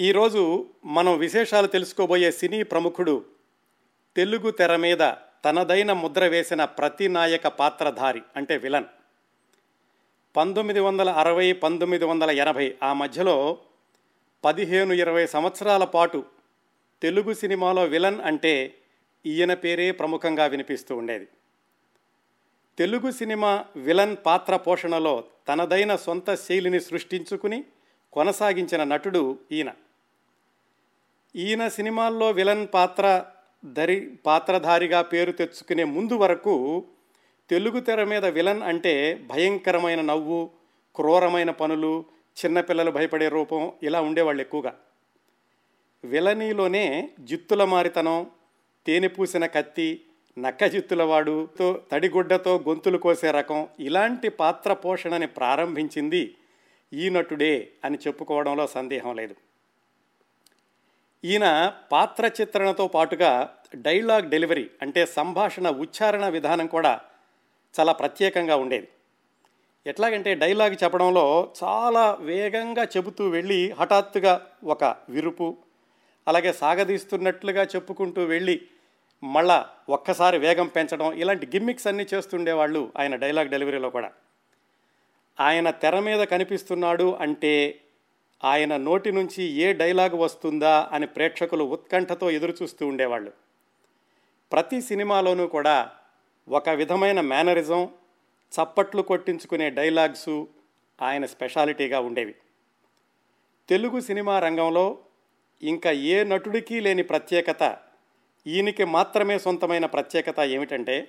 ఈరోజు మనం విశేషాలు తెలుసుకోబోయే సినీ ప్రముఖుడు తెలుగు తెర మీద తనదైన ముద్ర వేసిన ప్రతి నాయక పాత్రధారి అంటే విలన్. పంతొమ్మిది వందల అరవై పంతొమ్మిది వందల ఎనభై ఆ మధ్యలో పదిహేను ఇరవై సంవత్సరాల పాటు తెలుగు సినిమాలో విలన్ అంటే ఈయన పేరే ప్రముఖంగా వినిపిస్తూ ఉండేది. తెలుగు సినిమా విలన్ పాత్ర పోషణలో తనదైన సొంత శైలిని సృష్టించుకుని కొనసాగించిన నటుడు ఈయన. ఈయన సినిమాల్లో విలన్ పాత్ర దరి పాత్రధారిగా పేరు తెచ్చుకునే ముందు వరకు తెలుగు తెర మీద విలన్ అంటే భయంకరమైన నవ్వు క్రూరమైన పనులు చిన్నపిల్లలు భయపడే రూపం ఇలా ఉండేవాళ్ళు ఎక్కువగా. విలనీలోనే జిత్తుల మారితనం తేనె పూసిన కత్తి నక్క జిత్తులవాడుతో తడిగుడ్డతో గొంతులు కోసే రకం ఇలాంటి పాత్ర పోషణని ప్రారంభించింది ఈ నటుడే అని చెప్పుకోవడంలో సందేహం లేదు. ఈయన పాత్ర చిత్రణతో పాటుగా డైలాగ్ డెలివరీ అంటే సంభాషణ ఉచ్చారణ విధానం కూడా చాలా ప్రత్యేకంగా ఉండేది. ఎట్లాగంటే డైలాగ్ చెప్పడంలో చాలా వేగంగా చెబుతూ వెళ్ళి హఠాత్తుగా ఒక విరుపు అలాగే సాగదీస్తున్నట్లుగా చెప్పుకుంటూ వెళ్ళి మళ్ళా ఒక్కసారి వేగం పెంచడం ఇలాంటి గిమ్మిక్స్ అన్నీ చేస్తుండేవాళ్ళు ఆయన డైలాగ్ డెలివరీలో కూడా. ఆయన తెర మీద కనిపిస్తున్నాడు అంటే ఆయన నోటి నుంచి ఏ డైలాగ్ వస్తుందా అని ప్రేక్షకులు ఉత్కంఠతో ఎదురుచూస్తూ ఉండేవాళ్ళు. ప్రతి సినిమాలోనూ కూడా ఒక విధమైన మేనరిజం చప్పట్లు కొట్టించుకునే డైలాగ్సు ఆయన స్పెషాలిటీగా ఉండేవి. తెలుగు సినిమా రంగంలో ఇంకా ఏ నటుడికి లేని ప్రత్యేకత ఈయనకి మాత్రమే సొంతమైన ప్రత్యేకత ఏమిటంటే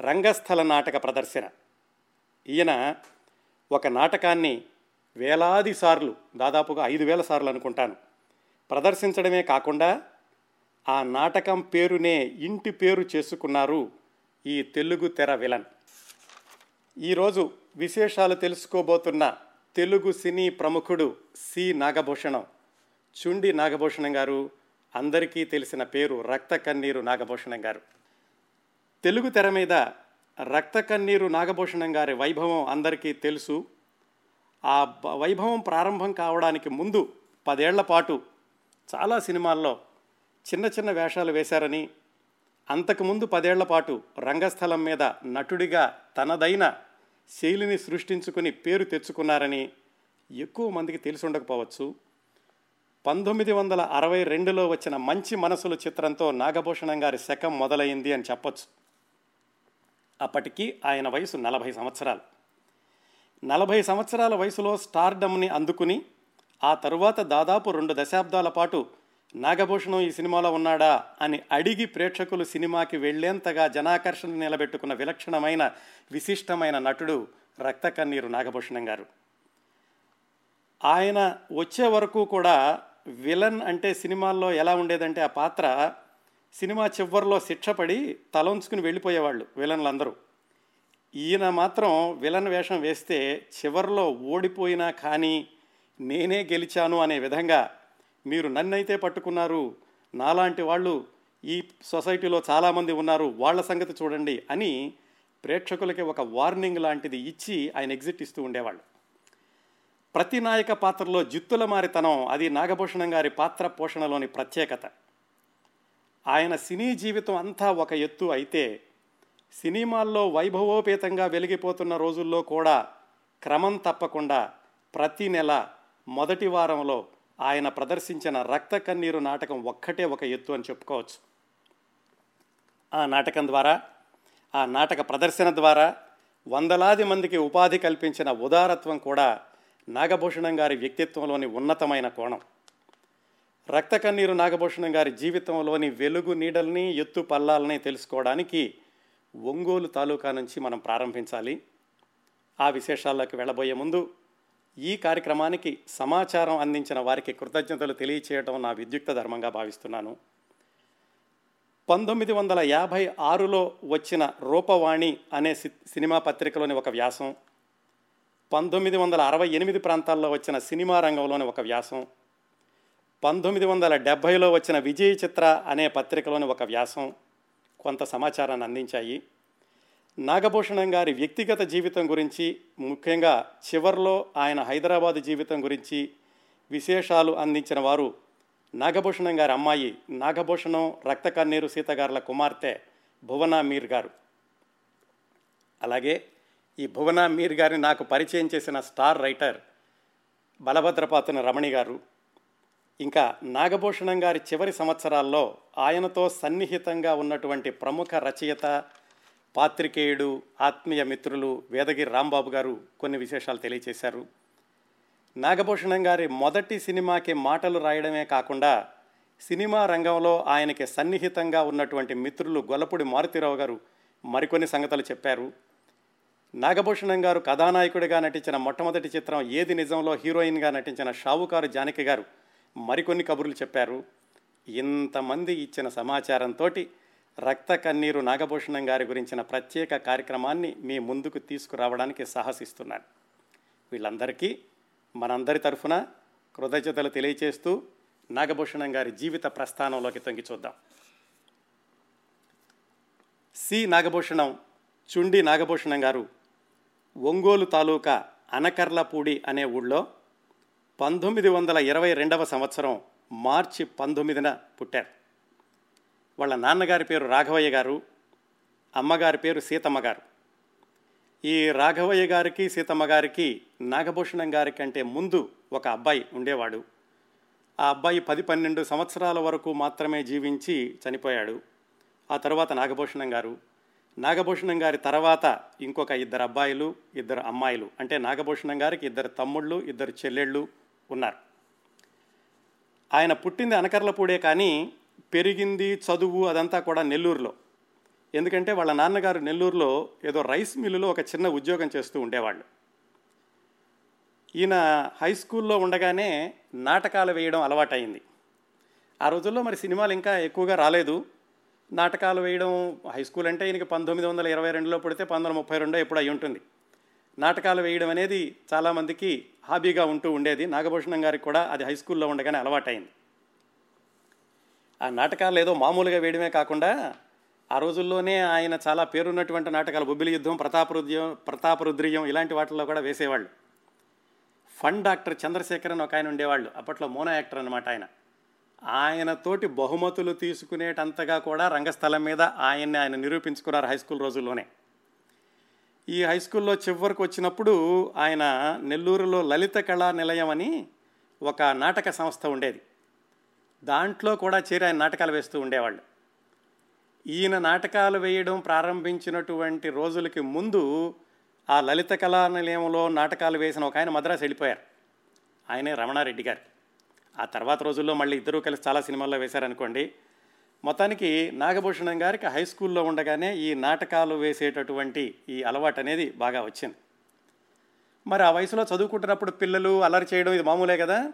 రంగస్థల నాటక ప్రదర్శన. ఈయన ఒక నాటకాన్ని వేలాది సార్లు దాదాపుగా ఐదు వేల సార్లు అనుకుంటాను. ప్రదర్శించడమే కాకుండా ఆ నాటకం పేరునే ఇంటి పేరు చేసుకున్నారు ఈ తెలుగు తెర విలన్. ఈరోజు విశేషాలు తెలుసుకోబోతున్న తెలుగు సినీ ప్రముఖుడు సి. నాగభూషణం. చుండి నాగభూషణం గారు అందరికీ తెలిసిన పేరు రక్త కన్నీరు నాగభూషణం గారు. తెలుగు తెర మీద రక్త కన్నీరు నాగభూషణం గారి వైభవం అందరికీ తెలుసు. ఆ వైభవం ప్రారంభం కావడానికి ముందు పదేళ్ళ పాటు చాలా సినిమాల్లో చిన్న చిన్న వేషాలు వేశారని అంతకుముందు పదేళ్ళ పాటు రంగస్థలం మీద నటుడిగా తనదైన శైలిని సృష్టించుకుని పేరు తెచ్చుకున్నారని ఎక్కువ మందికి తెలిసి ఉండకపోవచ్చు. పంతొమ్మిది వందల అరవై రెండులో వచ్చిన మంచి మనసులు చిత్రంతో నాగభూషణం గారి శకం మొదలైంది అని చెప్పొచ్చు. అప్పటికి ఆయన వయసు నలభై సంవత్సరాలు. నలభై సంవత్సరాల వయసులో స్టార్డమ్ని అందుకుని ఆ తరువాత దాదాపు రెండు దశాబ్దాల పాటు నాగభూషణం ఈ సినిమాలో ఉన్నాడా అని అడిగి ప్రేక్షకులు సినిమాకి వెళ్ళేంతగా జనాకర్షణ నిలబెట్టుకున్న విలక్షణమైన విశిష్టమైన నటుడు రక్త కన్నీరు నాగభూషణం గారు. ఆయన వచ్చే వరకు కూడా విలన్ అంటే సినిమాల్లో ఎలా ఉండేదంటే ఆ పాత్ర సినిమా చివరిలో శిక్షపడి తలంచుకుని వెళ్ళిపోయేవాళ్ళు విలన్లందరూ. ఈయన మాత్రం విలన్ వేషం వేస్తే చివర్లో ఓడిపోయినా కానీ నేనే గెలిచాను అనే విధంగా మీరు నన్నైతే పట్టుకున్నారు నాలాంటి వాళ్ళు ఈ సొసైటీలో చాలామంది ఉన్నారు వాళ్ళ సంగతి చూడండి అని ప్రేక్షకులకి ఒక వార్నింగ్ లాంటిది ఇచ్చి ఆయన ఎగ్జిట్ ఇస్తూ ఉండేవాళ్ళు. ప్రతి నాయక పాత్రలో జిత్తుల మారితనం అది నాగభూషణం గారి పాత్ర పోషణలోని ప్రత్యేకత. ఆయన సినీ జీవితం అంతా ఒక ఎత్తు అయితే సినిమాల్లో వైభవోపేతంగా వెలిగిపోతున్న రోజుల్లో కూడా క్రమం తప్పకుండా ప్రతి నెల మొదటి వారంలో ఆయన ప్రదర్శించిన రక్త కన్నీరు నాటకం ఒక్కటే ఒక ఎత్తు అని చెప్పుకోవచ్చు. ఆ నాటకం ద్వారా ఆ నాటక ప్రదర్శన ద్వారా వందలాది మందికి ఉపాధి కల్పించిన ఉదారత్వం కూడా నాగభూషణం గారి వ్యక్తిత్వంలోని ఉన్నతమైన కోణం. రక్త కన్నీరు నాగభూషణం గారి జీవితంలోని వెలుగు నీడల్ని ఎత్తు పల్లాలని తెలుసుకోవడానికి ఒంగోలు తాలూకా నుంచి మనం ప్రారంభించాలి. ఆ విశేషాల్లోకి వెళ్ళబోయే ముందు ఈ కార్యక్రమానికి సమాచారం అందించిన వారికి కృతజ్ఞతలు తెలియచేయడం నా విద్యుక్త ధర్మంగా భావిస్తున్నాను. పంతొమ్మిది వందల యాభై ఆరులో వచ్చిన రూపవాణి అనే సి- సినిమా పత్రికలోని ఒక వ్యాసం పంతొమ్మిది వందల అరవై ఎనిమిది ప్రాంతాల్లో వచ్చిన సినిమా రంగంలోని ఒక వ్యాసం పంతొమ్మిది వందల డెబ్భైలో వచ్చిన విజయ చిత్ర అనే పత్రికలోని ఒక వ్యాసం కొంత సమాచారాన్ని అందించాయి. నాగభూషణం గారి వ్యక్తిగత జీవితం గురించి ముఖ్యంగా చివర్లో ఆయన హైదరాబాదు జీవితం గురించి విశేషాలు అందించిన వారు నాగభూషణం గారి అమ్మాయి నాగభూషణం రక్త కన్నీరు సీతగారుల కుమార్తె భువనా మీర్ గారు. అలాగే ఈ భువనా మీర్ గారిని నాకు పరిచయం చేసిన స్టార్ రైటర్ బలభద్రపాతన రమణి గారు. ఇంకా నాగభూషణం గారి చివరి సంవత్సరాల్లో ఆయనతో సన్నిహితంగా ఉన్నటువంటి ప్రముఖ రచయిత పాత్రికేయుడు ఆత్మీయ మిత్రులు వేదగిరి రాంబాబు గారు కొన్ని విశేషాలు తెలియచేశారు. నాగభూషణం గారి మొదటి సినిమాకి మాటలు రాయడమే కాకుండా సినిమా రంగంలో ఆయనకి సన్నిహితంగా ఉన్నటువంటి మిత్రులు గొల్లపూడి మారుతిరావు గారు మరికొన్ని సంగతులు చెప్పారు. నాగభూషణం గారు కథానాయకుడిగా నటించిన మొట్టమొదటి చిత్రం ఏది నిజంలో హీరోయిన్గా నటించిన షావుకారు జానకి గారు మరికొన్ని కబుర్లు చెప్పారు. ఇంతమంది ఇచ్చిన సమాచారంతో రక్త కన్నీరు నాగభూషణం గారి గురించిన ప్రత్యేక కార్యక్రమాన్ని మీ ముందుకు తీసుకురావడానికి సాహసిస్తున్నాను. వీళ్ళందరికీ మనందరి తరఫున కృతజ్ఞతలు తెలియచేస్తూ నాగభూషణం గారి జీవిత ప్రస్థానంలోకి తొంగి చూద్దాం. సి. నాగభూషణం చుండి నాగభూషణం గారు ఒంగోలు తాలూకా అనకర్లపూడి అనే ఊళ్ళో పంతొమ్మిది వందల ఇరవై రెండవ సంవత్సరం మార్చి పంతొమ్మిదిన పుట్టారు. వాళ్ళ నాన్నగారి పేరు రాఘవయ్య గారు అమ్మగారి పేరు సీతమ్మ గారు. ఈ రాఘవయ్య గారికి సీతమ్మ గారికి నాగభూషణం గారి కంటే ముందు ఒక అబ్బాయి ఉండేవాడు. ఆ అబ్బాయి పది పన్నెండు సంవత్సరాల వరకు మాత్రమే జీవించి చనిపోయాడు. ఆ తర్వాత నాగభూషణం గారు. నాగభూషణం గారి తర్వాత ఇంకొక ఇద్దరు అబ్బాయిలు ఇద్దరు అమ్మాయిలు. అంటే నాగభూషణం గారికి ఇద్దరు తమ్ముళ్ళు ఇద్దరు చెల్లెళ్ళు ఉన్నారు. ఆయన పుట్టింది అనకర్లపూడే కానీ పెరిగింది చదువు అదంతా కూడా నెల్లూరులో. ఎందుకంటే వాళ్ళ నాన్నగారు నెల్లూరులో ఏదో రైస్ మిల్లులో ఒక చిన్న ఉద్యోగం చేస్తూ ఉండేవాళ్ళు. ఈయన హై స్కూల్లో ఉండగానే నాటకాలు వేయడం అలవాటైంది ఆ రోజుల్లో మరి సినిమాలు ఇంకా ఎక్కువగా రాలేదు. నాటకాలు వేయడం హై స్కూల్ అంటే ఈయనకి పంతొమ్మిది వందల ఇరవై రెండులో పుడితే పంతొమ్మిది ముప్పై రెండో ఎప్పుడు అయి ఉంటుంది నాటకాలు వేయడం అనేది చాలామందికి హాబీగా ఉంటూ ఉండేది. నాగభూషణం గారికి కూడా అది హై స్కూల్లో ఉండగానే అలవాటైంది. ఆ నాటకాలు ఏదో మామూలుగా వేయడమే కాకుండా ఆ రోజుల్లోనే ఆయన చాలా పేరున్నటువంటి నాటకాలు బొబ్బిలి యుద్ధం ప్రతాపరుద్యం ప్రతాపరుద్రియం ఇలాంటి వాటిల్లో కూడా వేసేవాళ్ళు. ఫండ్ డాక్టర్ చంద్రశేఖర్ ఒక ఆయన ఉండేవాళ్ళు. అప్పట్లో మోనో యాక్టర్ అనమాట ఆయన. ఆయనతోటి బహుమతులు తీసుకునేటంతగా కూడా రంగస్థలం మీద ఆయన్ని ఆయన నిరూపించుకున్నారు హై స్కూల్ రోజుల్లోనే. ఈ హై స్కూల్లో చివరికి వచ్చినప్పుడు ఆయన నెల్లూరులో లలిత కళా నిలయం అని ఒక నాటక సంస్థ ఉండేది. దాంట్లో కూడా చేరి ఆయన నాటకాలు వేస్తూ ఉండేవాళ్ళు. ఈయన నాటకాలు వేయడం ప్రారంభించినటువంటి రోజులకి ముందు ఆ లలిత కళా నిలయంలో నాటకాలు వేసిన ఒక ఆయన మద్రాసు వెళ్ళిపోయారు. ఆయనే రమణారెడ్డి గారు. ఆ తర్వాత రోజుల్లో మళ్ళీ ఇద్దరూ కలిసి చాలా సినిమాల్లో వేశారనుకోండి. మొత్తానికి నాగభూషణం గారికి హై స్కూల్లో ఉండగానే ఈ నాటకాలు వేసేటటువంటి ఈ అలవాటు అనేది బాగా వచ్చింది. మరి ఆ వయసులో చదువుకుంటున్నప్పుడు పిల్లలు అల్లరి చేయడం ఇది మామూలే కదా?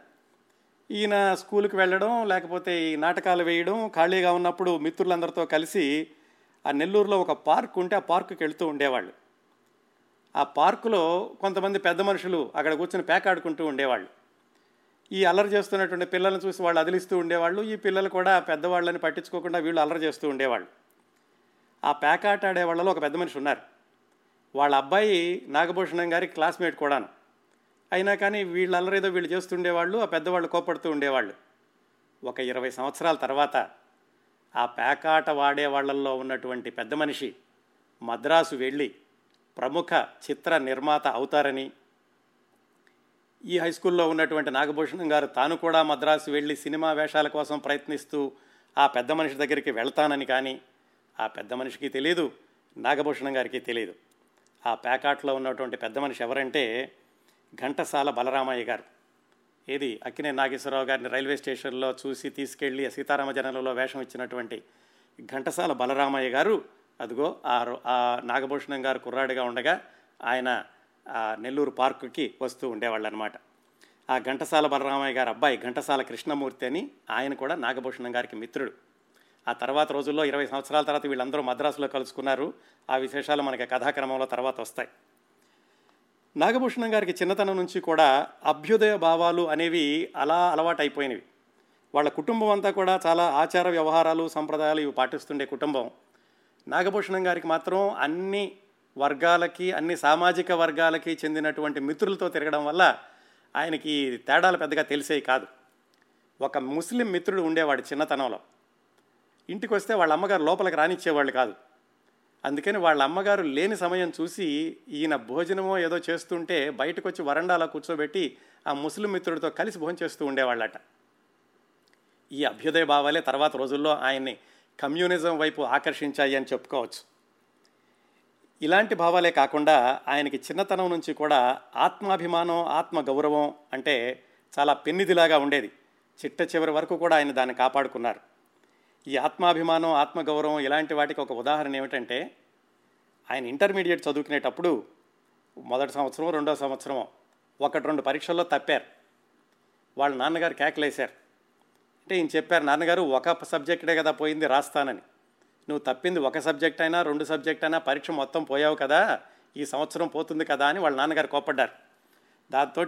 ఈయన స్కూల్కి వెళ్ళడం లేకపోతే ఈ నాటకాలు వేయడం ఖాళీగా ఉన్నప్పుడు మిత్రులందరితో కలిసి ఆ నెల్లూరులో ఒక పార్క్ ఉంటే ఆ పార్కుకి వెళుతూ ఉండేవాళ్ళు. ఆ పార్కులో కొంతమంది పెద్ద మనుషులు అక్కడ కూర్చొని పేకాడుకుంటూ ఉండేవాళ్ళు. ఈ అల్లరి చేస్తున్నటువంటి పిల్లల్ని చూసి వాళ్ళు అదిలిస్తూ ఉండేవాళ్ళు. ఈ పిల్లలు కూడా పెద్దవాళ్ళని పట్టించుకోకుండా వీళ్ళు అల్లరి చేస్తూ ఉండేవాళ్ళు. ఆ పేకాట ఆడే వాళ్ళలో ఒక పెద్ద మనిషి ఉన్నారు. వాళ్ళ అబ్బాయి నాగభూషణం గారి క్లాస్మేట్ కూడాను. అయినా కానీ వీళ్ళు అల్లరేదో వీళ్ళు చేస్తుండేవాళ్ళు ఆ పెద్దవాళ్ళు కోపడుతూ ఉండేవాళ్ళు. ఒక ఇరవై సంవత్సరాల తర్వాత ఆ పేకాట వాడే వాళ్ళల్లో ఉన్నటువంటి పెద్ద మనిషి మద్రాసు వెళ్ళి ప్రముఖ చిత్ర నిర్మాత అవుతారని ఈ హై స్కూల్లో ఉన్నటువంటి నాగభూషణం గారు తాను కూడా మద్రాసు వెళ్ళి సినిమా వేషాల కోసం ప్రయత్నిస్తూ ఆ పెద్ద మనిషి దగ్గరికి వెళ్తానని కానీ ఆ పెద్ద మనిషికి తెలియదు నాగభూషణం గారికి తెలియదు ఆ ప్యాకాట్లో ఉన్నటువంటి పెద్ద మనిషి ఎవరంటే ఘంటసాల బలరామయ్య గారు. ఏది? అక్కినే నాగేశ్వరరావు గారిని రైల్వే స్టేషన్లో చూసి తీసుకెళ్ళి సీతారామ జనంలో వేషం ఇచ్చినటువంటి ఘంటసాల బలరామయ్య గారు అదిగో ఆ రో- ఆ నాగభూషణం గారు కుర్రాడిగా ఉండగా ఆయన నెల్లూరు పార్కుకి వస్తూ ఉండేవాళ్ళు అనమాట ఆ ఘంటసాల బలరామయ్య గారు అబ్బాయి ఘంటసాల కృష్ణమూర్తి అని ఆయన కూడా నాగభూషణం గారికి మిత్రుడు. ఆ తర్వాత రోజుల్లో ఇరవై సంవత్సరాల తర్వాత వీళ్ళందరూ మద్రాసులో కలుసుకున్నారు. ఆ విశేషాలు మనకి కథాక్రమంలో తర్వాత వస్తాయి. నాగభూషణం గారికి చిన్నతనం నుంచి కూడా అభ్యుదయ భావాలు అనేవి అలా అలవాటైపోయినవి. వాళ్ళ కుటుంబం అంతా కూడా చాలా ఆచార వ్యవహారాలు సంప్రదాయాలు ఇవి పాటిస్తుండే కుటుంబం. నాగభూషణం గారికి మాత్రం అన్ని వర్గాలకి అన్ని సామాజిక వర్గాలకి చెందినటువంటి మిత్రులతో తిరగడం వల్ల ఆయనకి తేడాలు పెద్దగా తెలిసేవి కాదు. ఒక ముస్లిం మిత్రుడు ఉండేవాడు చిన్నతనంలో. ఇంటికి వస్తే వాళ్ళ అమ్మగారు లోపలికి రానిచ్చేవాళ్ళు కాదు. అందుకని వాళ్ళ అమ్మగారు లేని సమయం చూసి ఈయన భోజనమో ఏదో చేస్తుంటే బయటకు వచ్చి వరండాలో కూర్చోబెట్టి ఆ ముస్లిం మిత్రుడితో కలిసి భోజనం చేస్తూ ఉండేవాళ్ళట. ఈ అభ్యుదయ భావాలే తర్వాత రోజుల్లో ఆయన్ని కమ్యూనిజం వైపు ఆకర్షించాయి అని చెప్పుకోవచ్చు. ఇలాంటి భావాలే కాకుండా ఆయనకి చిన్నతనం నుంచి కూడా ఆత్మాభిమానం ఆత్మ గౌరవం అంటే చాలా పెన్నిదిలాగా ఉండేది. చిట్ట చివరి వరకు కూడా ఆయన దాన్ని కాపాడుకున్నారు. ఈ ఆత్మాభిమానం ఆత్మగౌరవం ఇలాంటి వాటికి ఒక ఉదాహరణ ఏమిటంటే ఆయన ఇంటర్మీడియట్ చదువుకునేటప్పుడు మొదటి సంవత్సరం రెండో సంవత్సరం ఒకటి రెండు పరీక్షల్లో తప్పారు. వాళ్ళ నాన్నగారు కేకలేశారు. అంటే ఈయన చెప్పారు నాన్నగారు ఒక సబ్జెక్టే కదా పోయింది రాస్తానని. నువ్వు తప్పింది ఒక సబ్జెక్ట్ అయినా రెండు సబ్జెక్ట్ అయినా పరీక్ష మొత్తం పోయావు కదా ఈ సంవత్సరం పోతుంది కదా అని వాళ్ళ నాన్నగారు కోపడ్డారు దాంతో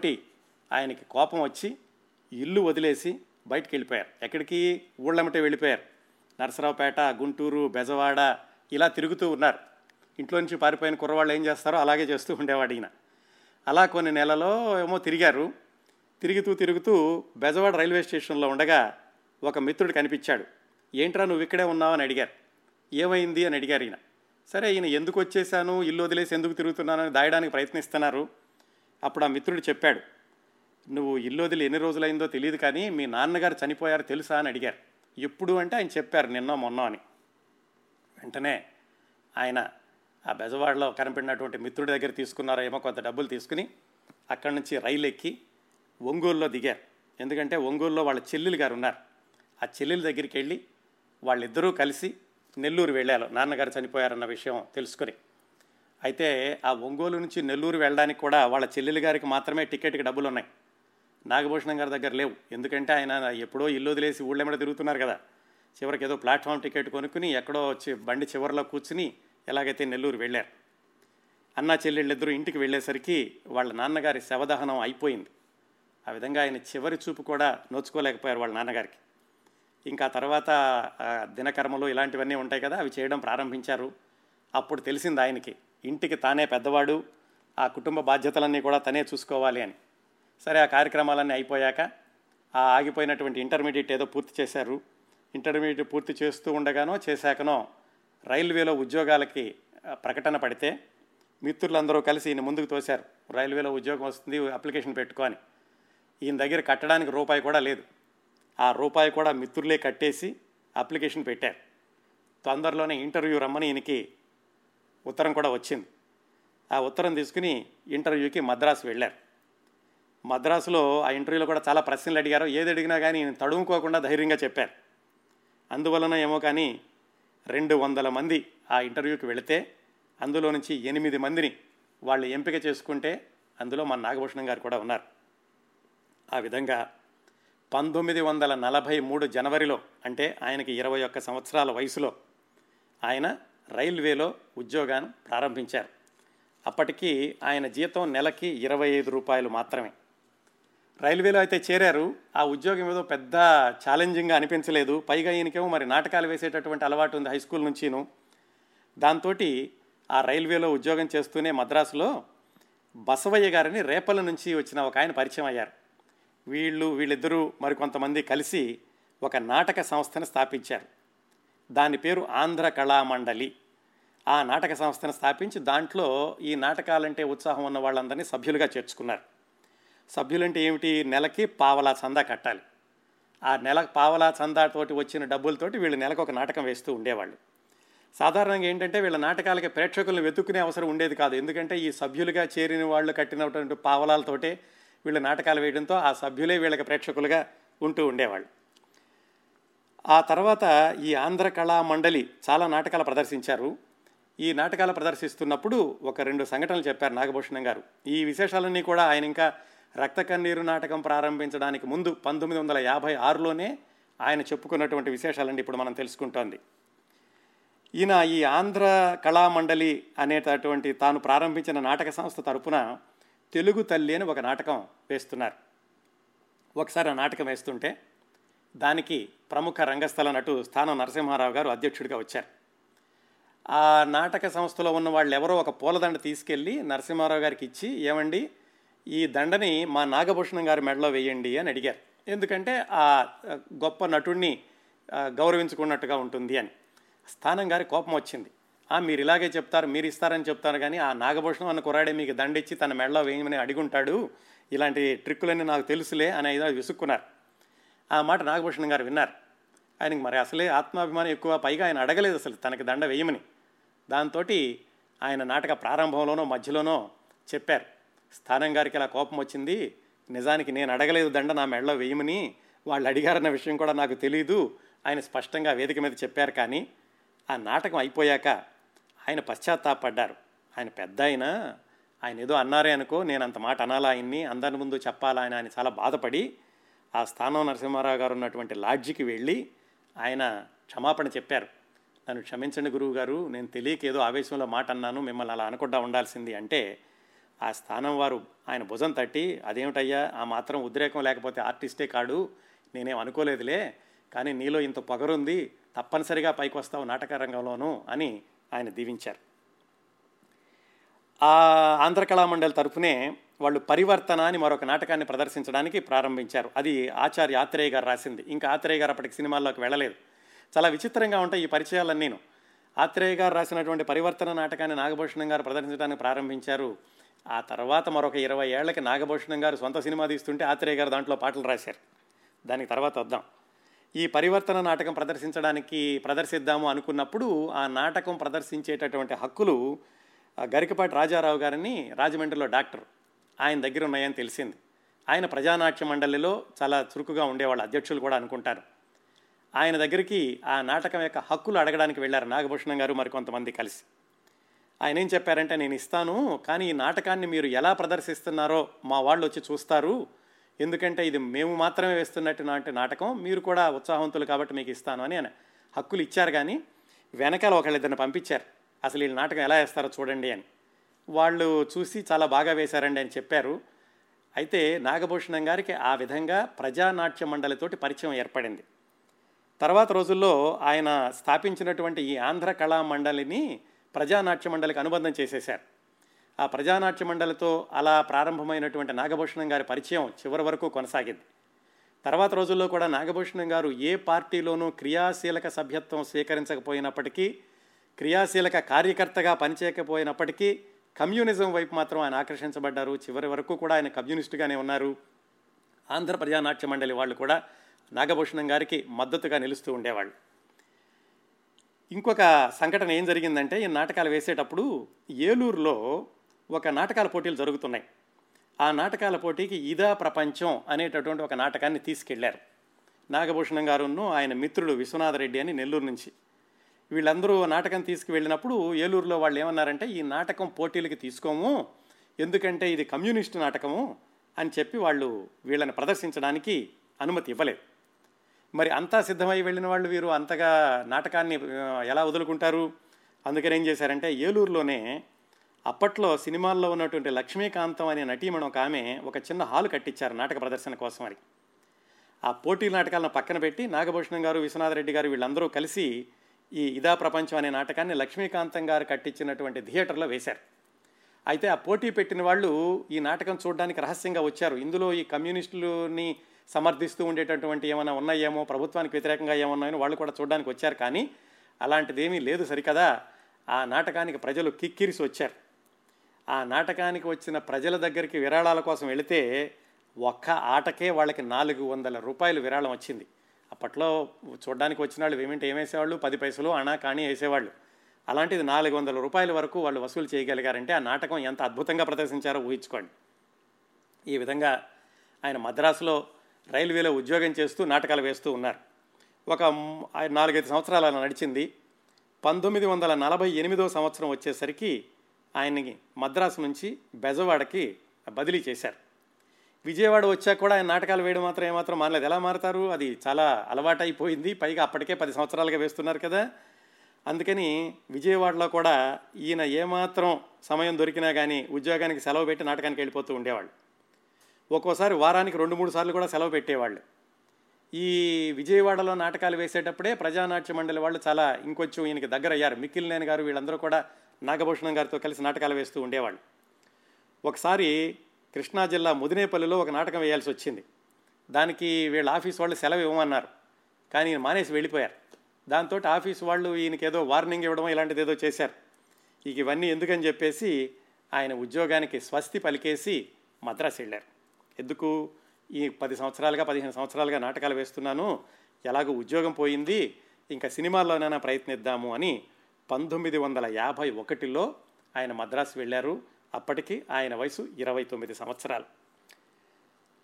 ఆయనకి కోపం వచ్చి ఇల్లు వదిలేసి బయటికి వెళ్ళిపోయారు ఎక్కడికి? ఊళ్ళమ్మటే వెళ్ళిపోయారు. నరసరావుపేట గుంటూరు బెజవాడ ఇలా తిరుగుతూ ఉన్నారు. ఇంట్లో నుంచి పారిపోయిన కుర్రవాళ్ళు ఏం చేస్తారో అలాగే చేస్తూ ఉండేవాడు ఈయన. అలా కొన్ని నెలలో ఏమో తిరిగారు. తిరుగుతూ తిరుగుతూ బెజవాడ రైల్వే స్టేషన్లో ఉండగా ఒక మిత్రుడు కనిపించాడు. ఏంట్రా నువ్వు ఇక్కడే ఉన్నావు అని అడిగారు. ఏమైంది అని అడిగారు ఈయన. సరే ఈయన ఎందుకు వచ్చేసాను ఇల్లు వదిలేసి ఎందుకు తిరుగుతున్నానని దాయడానికి ప్రయత్నిస్తున్నారు. అప్పుడు ఆ మిత్రుడు చెప్పాడు నువ్వు ఇల్లు వదిలి ఎన్ని రోజులైందో తెలియదు కానీ మీ నాన్నగారు చనిపోయారు తెలుసా? అని అడిగారు. ఎప్పుడు? అంటే ఆయన చెప్పారు నిన్న మొన్న అని. వెంటనే ఆయన ఆ బెజవాడలో కనిపడినటువంటి మిత్రుడి దగ్గర తీసుకున్నారో ఏమో కొంత డబ్బులు తీసుకుని అక్కడి నుంచి రైలు ఎక్కి ఒంగోలులో దిగారు. ఎందుకంటే ఒంగోలులో వాళ్ళ చెల్లెలు గారు ఉన్నారు. ఆ చెల్లెల దగ్గరికి వెళ్ళి వాళ్ళిద్దరూ కలిసి నెల్లూరు వెళ్ళారు నాన్నగారు చనిపోయారన్న విషయం తెలుసుకొని. అయితే ఆ ఒంగోలు నుంచి నెల్లూరు వెళ్ళడానికి కూడా వాళ్ళ చెల్లెలు గారికి మాత్రమే టికెట్కి డబ్బులు ఉన్నాయి నాగభూషణం గారి దగ్గర లేవు. ఎందుకంటే ఆయన ఎప్పుడో ఇల్లు వదిలేసి ఊళ్ళెమ్మడ తిరుగుతున్నారు కదా. చివరికి ఏదో ప్లాట్ఫామ్ టికెట్ కొనుక్కుని ఎక్కడో వచ్చి బండి చివరిలో కూర్చుని ఎలాగైతే నెల్లూరు వెళ్ళారు. అన్న చెల్లెళ్ళిద్దరూ ఇంటికి వెళ్ళేసరికి వాళ్ళ నాన్నగారి శవదహనం అయిపోయింది. ఆ విధంగా ఆయన చివరి చూపు కూడా నోచుకోలేకపోయారు వాళ్ళ నాన్నగారికి. ఇంకా తర్వాత దినకర్మలు ఇలాంటివన్నీ ఉంటాయి కదా అవి చేయడం ప్రారంభించారు. అప్పుడు తెలిసింది ఆయనకి ఇంటికి తానే పెద్దవాడు ఆ కుటుంబ బాధ్యతలన్నీ కూడా తనే చూసుకోవాలి అని. సరే ఆ కార్యక్రమాలన్నీ అయిపోయాక ఆ ఆగిపోయినటువంటి ఇంటర్మీడియట్ ఏదో పూర్తి చేశారు. ఇంటర్మీడియట్ పూర్తి చేస్తూ ఉండగానో చేశాకనో రైల్వేలో ఉద్యోగాలకి ప్రకటన పడితే మిత్రులందరూ కలిసి ఈయన ముందుకు తోశారు. రైల్వేలో ఉద్యోగం వస్తుంది అప్లికేషన్ పెట్టుకొని ఈయన దగ్గర కట్టడానికి రూపాయి కూడా లేదు. ఆ రూపాయి కూడా మిత్రులే కట్టేసి అప్లికేషన్ పెట్టారు. తొందరలోనే ఇంటర్వ్యూ రమ్మని ఈయనకి ఉత్తరం కూడా వచ్చింది. ఆ ఉత్తరం తీసుకుని ఇంటర్వ్యూకి మద్రాసు వెళ్ళారు. మద్రాసులో ఆ ఇంటర్వ్యూలో కూడా చాలా ప్రశ్నలు అడిగారు. ఏది అడిగినా కానీ ఈయన తడుముకోకుండా ధైర్యంగా చెప్పారు. అందువలన ఏమో కానీ రెండు వందల మంది ఆ ఇంటర్వ్యూకి వెళితే అందులో నుంచి ఎనిమిది మందిని వాళ్ళు ఎంపిక చేసుకుంటే అందులో మన నాగభూషణం గారు కూడా ఉన్నారు. ఆ విధంగా పంతొమ్మిది వందల నలభై మూడు జనవరిలో అంటే ఆయనకి ఇరవై ఒక్క సంవత్సరాల వయసులో ఆయన రైల్వేలో ఉద్యోగాన్ని ప్రారంభించారు. అప్పటికి ఆయన జీతం నెలకి ఇరవై ఐదు రూపాయలు మాత్రమే. రైల్వేలో అయితే చేరారు ఆ ఉద్యోగం ఏదో పెద్ద ఛాలెంజింగ్గా అనిపించలేదు. పైగా ఈయనకేమో మరి నాటకాలు వేసేటటువంటి అలవాటు ఉంది హై స్కూల్ నుంచిను. దాంతో ఆ రైల్వేలో ఉద్యోగం చేస్తూనే మద్రాసులో బసవయ్య గారిని రేపల నుంచి వచ్చిన ఒక ఆయన పరిచయం అయ్యారు. వీళ్ళు వీళ్ళిద్దరూ మరికొంతమంది కలిసి ఒక నాటక సంస్థను స్థాపించారు. దాని పేరు ఆంధ్ర కళామండలి. ఆ నాటక సంస్థను స్థాపించి దాంట్లో ఈ నాటకాలంటే ఉత్సాహం ఉన్న వాళ్ళందరినీ సభ్యులుగా చేర్చుకున్నారు. సభ్యులంటే ఏమిటి? నెలకి పావలా చందా కట్టాలి. ఆ నెల పావలా చందాతోటి వచ్చిన డబ్బులతోటి వీళ్ళు నెలకు ఒక నాటకం వేస్తూ ఉండేవాళ్ళు. సాధారణంగా ఏంటంటే వీళ్ళ నాటకాలకి ప్రేక్షకులను వెతుక్కునే అవసరం ఉండేది కాదు. ఎందుకంటే ఈ సభ్యులుగా చేరిన వాళ్ళు కట్టినటువంటి పావలాలతోటే వీళ్ళు నాటకాలు వేయడంతో ఆ సభ్యులే వీళ్ళకి ప్రేక్షకులుగా ఉంటూ ఉండేవాళ్ళు. ఆ తర్వాత ఈ ఆంధ్ర కళా మండలి చాలా నాటకాలు ప్రదర్శించారు. ఈ నాటకాలు ప్రదర్శిస్తున్నప్పుడు ఒక రెండు సంఘటనలు చెప్పారు నాగభూషణం గారు. ఈ విశేషాలన్నీ కూడా ఆయన ఇంకా రక్త కన్నీరు నాటకం ప్రారంభించడానికి ముందు పంతొమ్మిది వందల యాభై ఆరులోనే ఆయన చెప్పుకున్నటువంటి విశేషాలండి ఇప్పుడు మనం తెలుసుకుంటోంది. ఈయన ఈ ఆంధ్ర కళామండలి అనేటటువంటి తాను ప్రారంభించిన నాటక సంస్థ తరపున తెలుగు తల్లి అని ఒక నాటకం వేస్తున్నారు. ఒకసారి ఆ నాటకం వేస్తుంటే దానికి ప్రముఖ రంగస్థల నటు స్థానం నరసింహారావు గారు అధ్యక్షుడిగా వచ్చారు. ఆ నాటక సంస్థలో ఉన్న వాళ్ళు ఎవరో ఒక పూలదండ తీసుకెళ్ళి నరసింహారావు గారికి ఇచ్చి ఏమండి ఈ దండని మా నాగభూషణం గారి మెడలో వేయండి అని అడిగారు. ఎందుకంటే ఆ గొప్ప నటుడిని గౌరవించుకున్నట్టుగా ఉంటుంది అని. స్థానం గారి కోపం వచ్చింది. మీరు ఇలాగే చెప్తారు మీరు ఇస్తారని చెప్తారు కానీ ఆ నాగభూషణం అన్న కురాడే మీకు దండిచ్చి తన మెడలో వేయమని అడిగుంటాడు. ఇలాంటి ట్రిక్కులన్నీ నాకు తెలుసులే అని ఏదో విసుక్కున్నారు. ఆ మాట నాగభూషణం గారు విన్నారు. ఆయనకి మరి అసలే ఆత్మాభిమానం ఎక్కువ పైగా ఆయన అడగలేదు అసలు తనకి దండ వేయమని. దాంతో ఆయన నాటక ప్రారంభంలోనో మధ్యలోనో చెప్పారు. స్థానం గారికి ఇలా కోపం వచ్చింది నిజానికి నేను అడగలేదు దండ నా మెడలో వేయమని. వాళ్ళు అడిగారన్న విషయం కూడా నాకు తెలియదు ఆయన స్పష్టంగా వేదిక మీద చెప్పారు. కానీ ఆ నాటకం అయిపోయాక ఆయన పశ్చాత్తాపడ్డారు. ఆయన పెద్ద ఆయన ఆయన ఏదో అన్నారే అనుకో నేను అంత మాట అనాలా ఆయన్ని అందరి ముందు చెప్పాలా అని ఆయన చాలా బాధపడి ఆ స్థానం నరసింహారావు గారు ఉన్నటువంటి లాడ్జికి వెళ్ళి ఆయన క్షమాపణ చెప్పారు. నన్ను క్షమించండి గురువు గారు నేను తెలియక ఏదో ఆవేశంలో మాట అన్నాను మిమ్మల్ని అలా అనకుండా ఉండాల్సింది. అంటే ఆ స్థానం వారు ఆయన భుజం తట్టి అదేమిటయ్యా ఆ మాత్రం ఉద్రేకం లేకపోతే ఆర్టిస్టే కాడు నేనేం అనుకోలేదులే కానీ నీలో ఇంత పొగరుంది తప్పనిసరిగా పైకి వస్తావు నాటక రంగంలోనూ అని ఆయన దీవించారు. ఆ ఆంధ్ర కళామండలి తరఫునే వాళ్ళు పరివర్తన అని మరొక నాటకాన్ని ప్రదర్శించడానికి ప్రారంభించారు. అది ఆచార్య ఆత్రేయ గారు రాసింది. ఇంకా ఆత్రేయ గారు అప్పటికి సినిమాల్లోకి వెళ్ళలేదు. చాలా విచిత్రంగా ఉంటాయి ఈ పరిచయాలన్నీ నేను ఆత్రేయ గారు రాసినటువంటి పరివర్తన నాటకాన్ని నాగభూషణం గారు ప్రదర్శించడానికి ప్రారంభించారు. ఆ తర్వాత మరొక ఇరవై ఏళ్ళకి నాగభూషణం గారు సొంత సినిమా తీస్తుంటే ఆత్రేయ గారు దాంట్లో పాటలు రాశారు. దానికి తర్వాత వద్దాం. ఈ పరివర్తన నాటకం ప్రదర్శించడానికి ప్రదర్శిద్దాము అనుకున్నప్పుడు ఆ నాటకం ప్రదర్శించేటటువంటి హక్కులు గరికపాటి రాజారావు గారిని రాజమండ్రిలో డాక్టర్ ఆయన దగ్గర ఉన్నాయని తెలిసింది. ఆయన ప్రజానాట్య మండలిలో చాలా చురుకుగా ఉండేవాళ్ళు అధ్యక్షులు కూడా అనుకుంటారు. ఆయన దగ్గరికి ఆ నాటకం యొక్క హక్కులు అడగడానికి వెళ్ళారు నాగభూషణం గారు మరికొంతమంది కలిసి. ఆయన ఏం చెప్పారంటే నేను ఇస్తాను కానీ ఈ నాటకాన్ని మీరు ఎలా ప్రదర్శిస్తున్నారో మా వాళ్ళు వచ్చి చూస్తారు ఎందుకంటే ఇది మేము మాత్రమే వేస్తున్నట్టు నాటి నాటకం మీరు కూడా ఉత్సాహవంతులు కాబట్టి మీకు ఇస్తాను అని ఆయన హక్కులు ఇచ్చారు కానీ వెనకాల ఒకళ్ళిద్దరిని పంపించారు. అసలు ఈ నాటకం ఎలా వేస్తారో చూడండి అని. వాళ్ళు చూసి చాలా బాగా వేశారండి అని చెప్పారు. అయితే నాగభూషణం గారికి ఆ విధంగా ప్రజానాట్య మండలితోటి పరిచయం ఏర్పడింది. తర్వాత రోజుల్లో ఆయన స్థాపించినటువంటి ఈ ఆంధ్ర కళా మండలిని ప్రజానాట్య మండలికి అనుబంధం చేసేశారు. ఆ ప్రజానాట్య మండలితో అలా ప్రారంభమైనటువంటి నాగభూషణం గారి పరిచయం చివరి వరకు కొనసాగింది. తర్వాత రోజుల్లో కూడా నాగభూషణం గారు ఏ పార్టీలోనూ క్రియాశీలక సభ్యత్వం స్వీకరించకపోయినప్పటికీ క్రియాశీలక కార్యకర్తగా పనిచేయకపోయినప్పటికీ కమ్యూనిజం వైపు మాత్రం ఆయన ఆకర్షించబడ్డారు. చివరి వరకు కూడా ఆయన కమ్యూనిస్టుగానే ఉన్నారు. ఆంధ్ర ప్రజానాట్య మండలి వాళ్ళు కూడా నాగభూషణం గారికి మద్దతుగా నిలుస్తూ ఉండేవాళ్ళు. ఇంకొక సంఘటన ఏం జరిగిందంటే ఈ నాటకాలు వేసేటప్పుడు ఏలూరులో ఒక నాటకాల పోటీలు జరుగుతున్నాయి. ఆ నాటకాల పోటీకి ఇదా ప్రపంచం అనేటటువంటి ఒక నాటకాన్ని తీసుకెళ్ళారు. నాగభూషణం గారును ఆయన మిత్రుడు విశ్వనాథరెడ్డి అని నెల్లూరు నుంచి. వీళ్ళందరూ నాటకం తీసుకువెళ్ళినప్పుడు ఏలూరులో వాళ్ళు ఏమన్నారంటే ఈ నాటకం పోటీలకి తీసుకోము ఎందుకంటే ఇది కమ్యూనిస్టు నాటకము అని చెప్పి వాళ్ళు వీళ్ళని ప్రదర్శించడానికి అనుమతి ఇవ్వలేదు. మరి అంతా సిద్ధమై వెళ్ళిన వాళ్ళు వీరు అంతగా నాటకాన్ని ఎలా వదులుకుంటారు? అందుకని ఏం చేశారంటే ఏలూరులోనే అప్పట్లో సినిమాల్లో ఉన్నటువంటి లక్ష్మీకాంతం అనే నటీమణం ఒక ఆమె ఒక చిన్న హాలు కట్టించారు నాటక ప్రదర్శన కోసం అని. ఆ పోటీ నాటకాలను పక్కన పెట్టి నాగభూషణం గారు విశ్వనాథరెడ్డి గారు వీళ్ళందరూ కలిసి ఈ ఇదా ప్రపంచం అనే నాటకాన్ని లక్ష్మీకాంతం గారు కట్టించినటువంటి థియేటర్లో వేశారు. అయితే ఆ పోటీ పెట్టిన వాళ్ళు ఈ నాటకం చూడడానికి రహస్యంగా వచ్చారు. ఇందులో ఈ కమ్యూనిస్టులని సమర్థిస్తూ ఉండేటటువంటి ఏమైనా ఉన్నాయేమో ప్రభుత్వానికి వ్యతిరేకంగా ఏమన్నాయో వాళ్ళు కూడా చూడడానికి వచ్చారు. కానీ అలాంటిదేమీ లేదు సరికదా. ఆ నాటకానికి ప్రజలు కిక్కిరిసి వచ్చారు. ఆ నాటకానికి వచ్చిన ప్రజల దగ్గరికి విరాళాల కోసం వెళితే ఒక్క ఆటకే వాళ్ళకి నాలుగు వందల రూపాయలు విరాళం వచ్చింది. అప్పట్లో చూడడానికి వచ్చిన వాళ్ళు ఏమిటి ఏమేసేవాళ్ళు? పది పైసలు అనా కానీ వేసేవాళ్ళు. అలాంటిది నాలుగు వందల రూపాయల వరకు వాళ్ళు వసూలు చేయగలిగారంటే ఆ నాటకం ఎంత అద్భుతంగా ప్రదర్శించారో ఊహించుకోండి. ఈ విధంగా ఆయన మద్రాసులో రైల్వేలో ఉద్యోగం చేస్తూ నాటకాలు వేస్తూ ఉన్నారు. ఒక నాలుగైదు సంవత్సరాలు అలా నడిచింది. పంతొమ్మిది వందల నలభై ఎనిమిదో సంవత్సరం వచ్చేసరికి ఆయన్ని మద్రాసు నుంచి బెజవాడకి బదిలీ చేశారు. విజయవాడ వచ్చాక కూడా ఆయన నాటకాలు వేయడం మాత్రం ఏమాత్రం మానలేదు. ఎలా మారతారు? అది చాలా అలవాటైపోయింది. పైగా అప్పటికే పది సంవత్సరాలుగా వేస్తున్నారు కదా. అందుకని విజయవాడలో కూడా ఈయన ఏమాత్రం సమయం దొరికినా కానీ ఉద్యోగానికి సెలవు పెట్టి నాటకానికి వెళ్ళిపోతూ ఉండేవాళ్ళు. ఒక్కోసారి వారానికి రెండు మూడు సార్లు కూడా సెలవు పెట్టేవాళ్ళు. ఈ విజయవాడలో నాటకాలు వేసేటప్పుడే ప్రజానాట్య మండలి వాళ్ళు చాలా ఇంకొంచెం ఈయనకి దగ్గర అయ్యారు మిక్కిలినేని గారు వీళ్ళందరూ కూడా నాగభూషణం గారితో కలిసి నాటకాలు వేస్తూ ఉండేవాళ్ళు. ఒకసారి కృష్ణా జిల్లా ముదినేపల్లిలో ఒక నాటకం వేయాల్సి వచ్చింది. దానికి వీళ్ళ ఆఫీస్ వాళ్ళు సెలవు ఇవ్వమన్నారు. కానీ ఈయన మానేసి వెళ్ళిపోయారు. దాంతో ఆఫీస్ వాళ్ళు ఈయనకి ఏదో వార్నింగ్ ఇవ్వడం ఇలాంటిది ఏదో చేశారు. ఇక ఇవన్నీ ఎందుకని చెప్పేసి ఆయన ఉద్యోగానికి స్వస్తి పలికేసి మద్రాసు వెళ్ళారు. ఎందుకు? ఈ పది సంవత్సరాలుగా పదిహేను సంవత్సరాలుగా నాటకాలు వేస్తున్నాను. ఎలాగో ఉద్యోగం పోయింది. ఇంకా సినిమాల్లోనైనా ప్రయత్నిద్దాము అని పంతొమ్మిది వందల యాభై ఒకటిలో ఆయన మద్రాసు వెళ్ళారు. అప్పటికి ఆయన వయసు ఇరవై తొమ్మిది సంవత్సరాలు.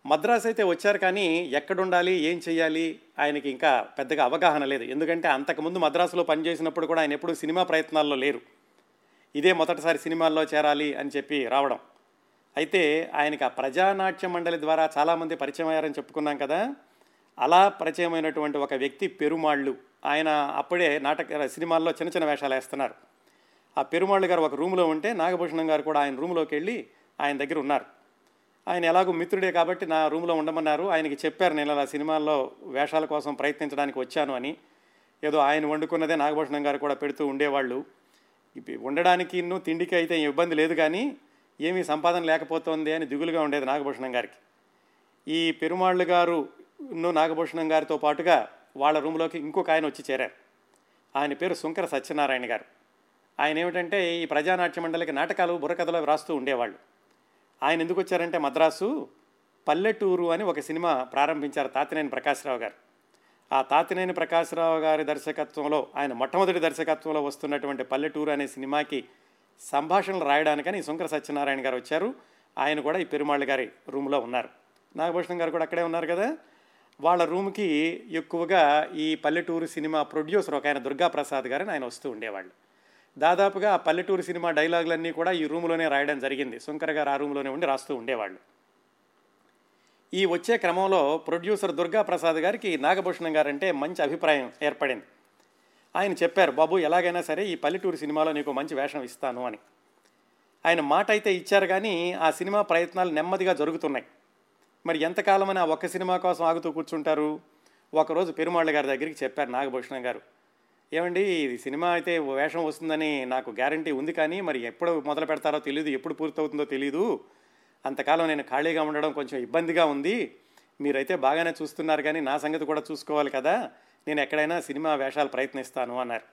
మద్రాసు అయితే వచ్చారు కానీ ఎక్కడుండాలి ఏం చేయాలి ఆయనకి ఇంకా పెద్దగా అవగాహన లేదు. ఎందుకంటే అంతకుముందు మద్రాసులో పనిచేసినప్పుడు కూడా ఆయన ఎప్పుడూ సినిమా ప్రయత్నాల్లో లేరు. ఇదే మొదటిసారి సినిమాల్లో చేరాలి అని చెప్పి రావడం. అయితే ఆయనకి ఆ ప్రజానాట్య మండలి ద్వారా చాలామంది పరిచయం అయ్యారని చెప్పుకున్నాం కదా. అలా పరిచయమైనటువంటి ఒక వ్యక్తి పెరుమాళ్ళు. ఆయన అప్పుడే నాటక సినిమాల్లో చిన్న చిన్న వేషాలు వేస్తున్నారు. ఆ పెరుమాళ్ళు గారు ఒక రూమ్లో ఉంటే నాగభూషణం గారు కూడా ఆయన రూమ్లోకి వెళ్ళి ఆయన దగ్గర ఉన్నారు. ఆయన ఎలాగో మిత్రుడే కాబట్టి నా రూమ్లో ఉండమన్నారు. ఆయనకి చెప్పారు నేను అలా సినిమాల్లో వేషాల కోసం ప్రయత్నించడానికి వచ్చాను అని. ఏదో ఆయన వండుకున్నదే నాగభూషణం గారు కూడా పెడుతూ ఉండేవాళ్ళు. ఇప్పు- ఉండడానికి ఇన్ను తిండికి అయితే ఇబ్బంది లేదు కానీ ఏమీ సంపాదన లేకపోతుంది అని దిగులుగా ఉండేది నాగభూషణం గారికి. ఈ పెరుమాళ్ళు గారు నాగభూషణం గారితో పాటుగా వాళ్ళ రూమ్లోకి ఇంకొక ఆయన వచ్చి చేరారు. ఆయన పేరు శుంకర సత్యనారాయణ గారు. ఆయన ఏమిటంటే ఈ ప్రజానాట్య మండలికి నాటకాలు బుర్రకథలు వ్రాస్తూ రాస్తూ ఉండేవాళ్ళు. ఆయన ఎందుకు వచ్చారంటే మద్రాసు పల్లెటూరు అని ఒక సినిమా ప్రారంభించారు తాతినేని ప్రకాశ్రావు గారు. ఆ తాతినేని ప్రకాశ్రావు గారి దర్శకత్వంలో ఆయన మొట్టమొదటి దర్శకత్వంలో వస్తున్నటువంటి పల్లెటూరు అనే సినిమాకి సంభాషణలు రాయడానికని శంకర సత్యనారాయణ గారు వచ్చారు. ఆయన కూడా ఈ పెరుమాళ్ళ గారి రూమ్లో ఉన్నారు. నాగభూషణం గారు కూడా అక్కడే ఉన్నారు కదా? వాళ్ళ రూమ్కి ఎక్కువగా ఈ పల్లెటూరు సినిమా ప్రొడ్యూసర్ ఒక ఆయన దుర్గా ప్రసాద్ గారని ఆయన వస్తూ ఉండేవాళ్ళు. దాదాపుగా ఆ పల్లెటూరు సినిమా డైలాగులన్నీ కూడా ఈ రూమ్లోనే రాయడం జరిగింది. శంకర్ గారు ఆ రూమ్లోనే ఉండి రాస్తూ ఉండేవాళ్ళు. ఈ వచ్చే క్రమంలో ప్రొడ్యూసర్ దుర్గా ప్రసాద్ గారికి నాగభూషణం గారంటే మంచి అభిప్రాయం ఏర్పడింది. ఆయన చెప్పారు బాబు ఎలాగైనా సరే ఈ పల్లెటూరు సినిమాలో నీకు మంచి వేషం ఇస్తాను అని. ఆయన మాట అయితే ఇచ్చారు కానీ ఆ సినిమా ప్రయత్నాలు నెమ్మదిగా జరుగుతున్నాయి. మరి ఎంతకాలమని ఆ ఒక్క సినిమా కోసం ఆగుతూ కూర్చుంటారు? ఒకరోజు పెరుమాళ్ళ గారి దగ్గరికి చెప్పారు నాగభూషణం గారు. ఏమండి ఇది సినిమా అయితే వేషం వస్తుందని నాకు గ్యారంటీ ఉంది కానీ మరి ఎప్పుడు మొదలు పెడతారో తెలియదు ఎప్పుడు పూర్తవుతుందో తెలియదు అంతకాలం నేను ఖాళీగా ఉండడం కొంచెం ఇబ్బందిగా ఉంది. మీరైతే బాగానే చూస్తున్నారు కానీ నా సంగతి కూడా చూసుకోవాలి కదా. నేను ఎక్కడైనా సినిమా వేషాలు ప్రయత్నిస్తాను అన్నారు.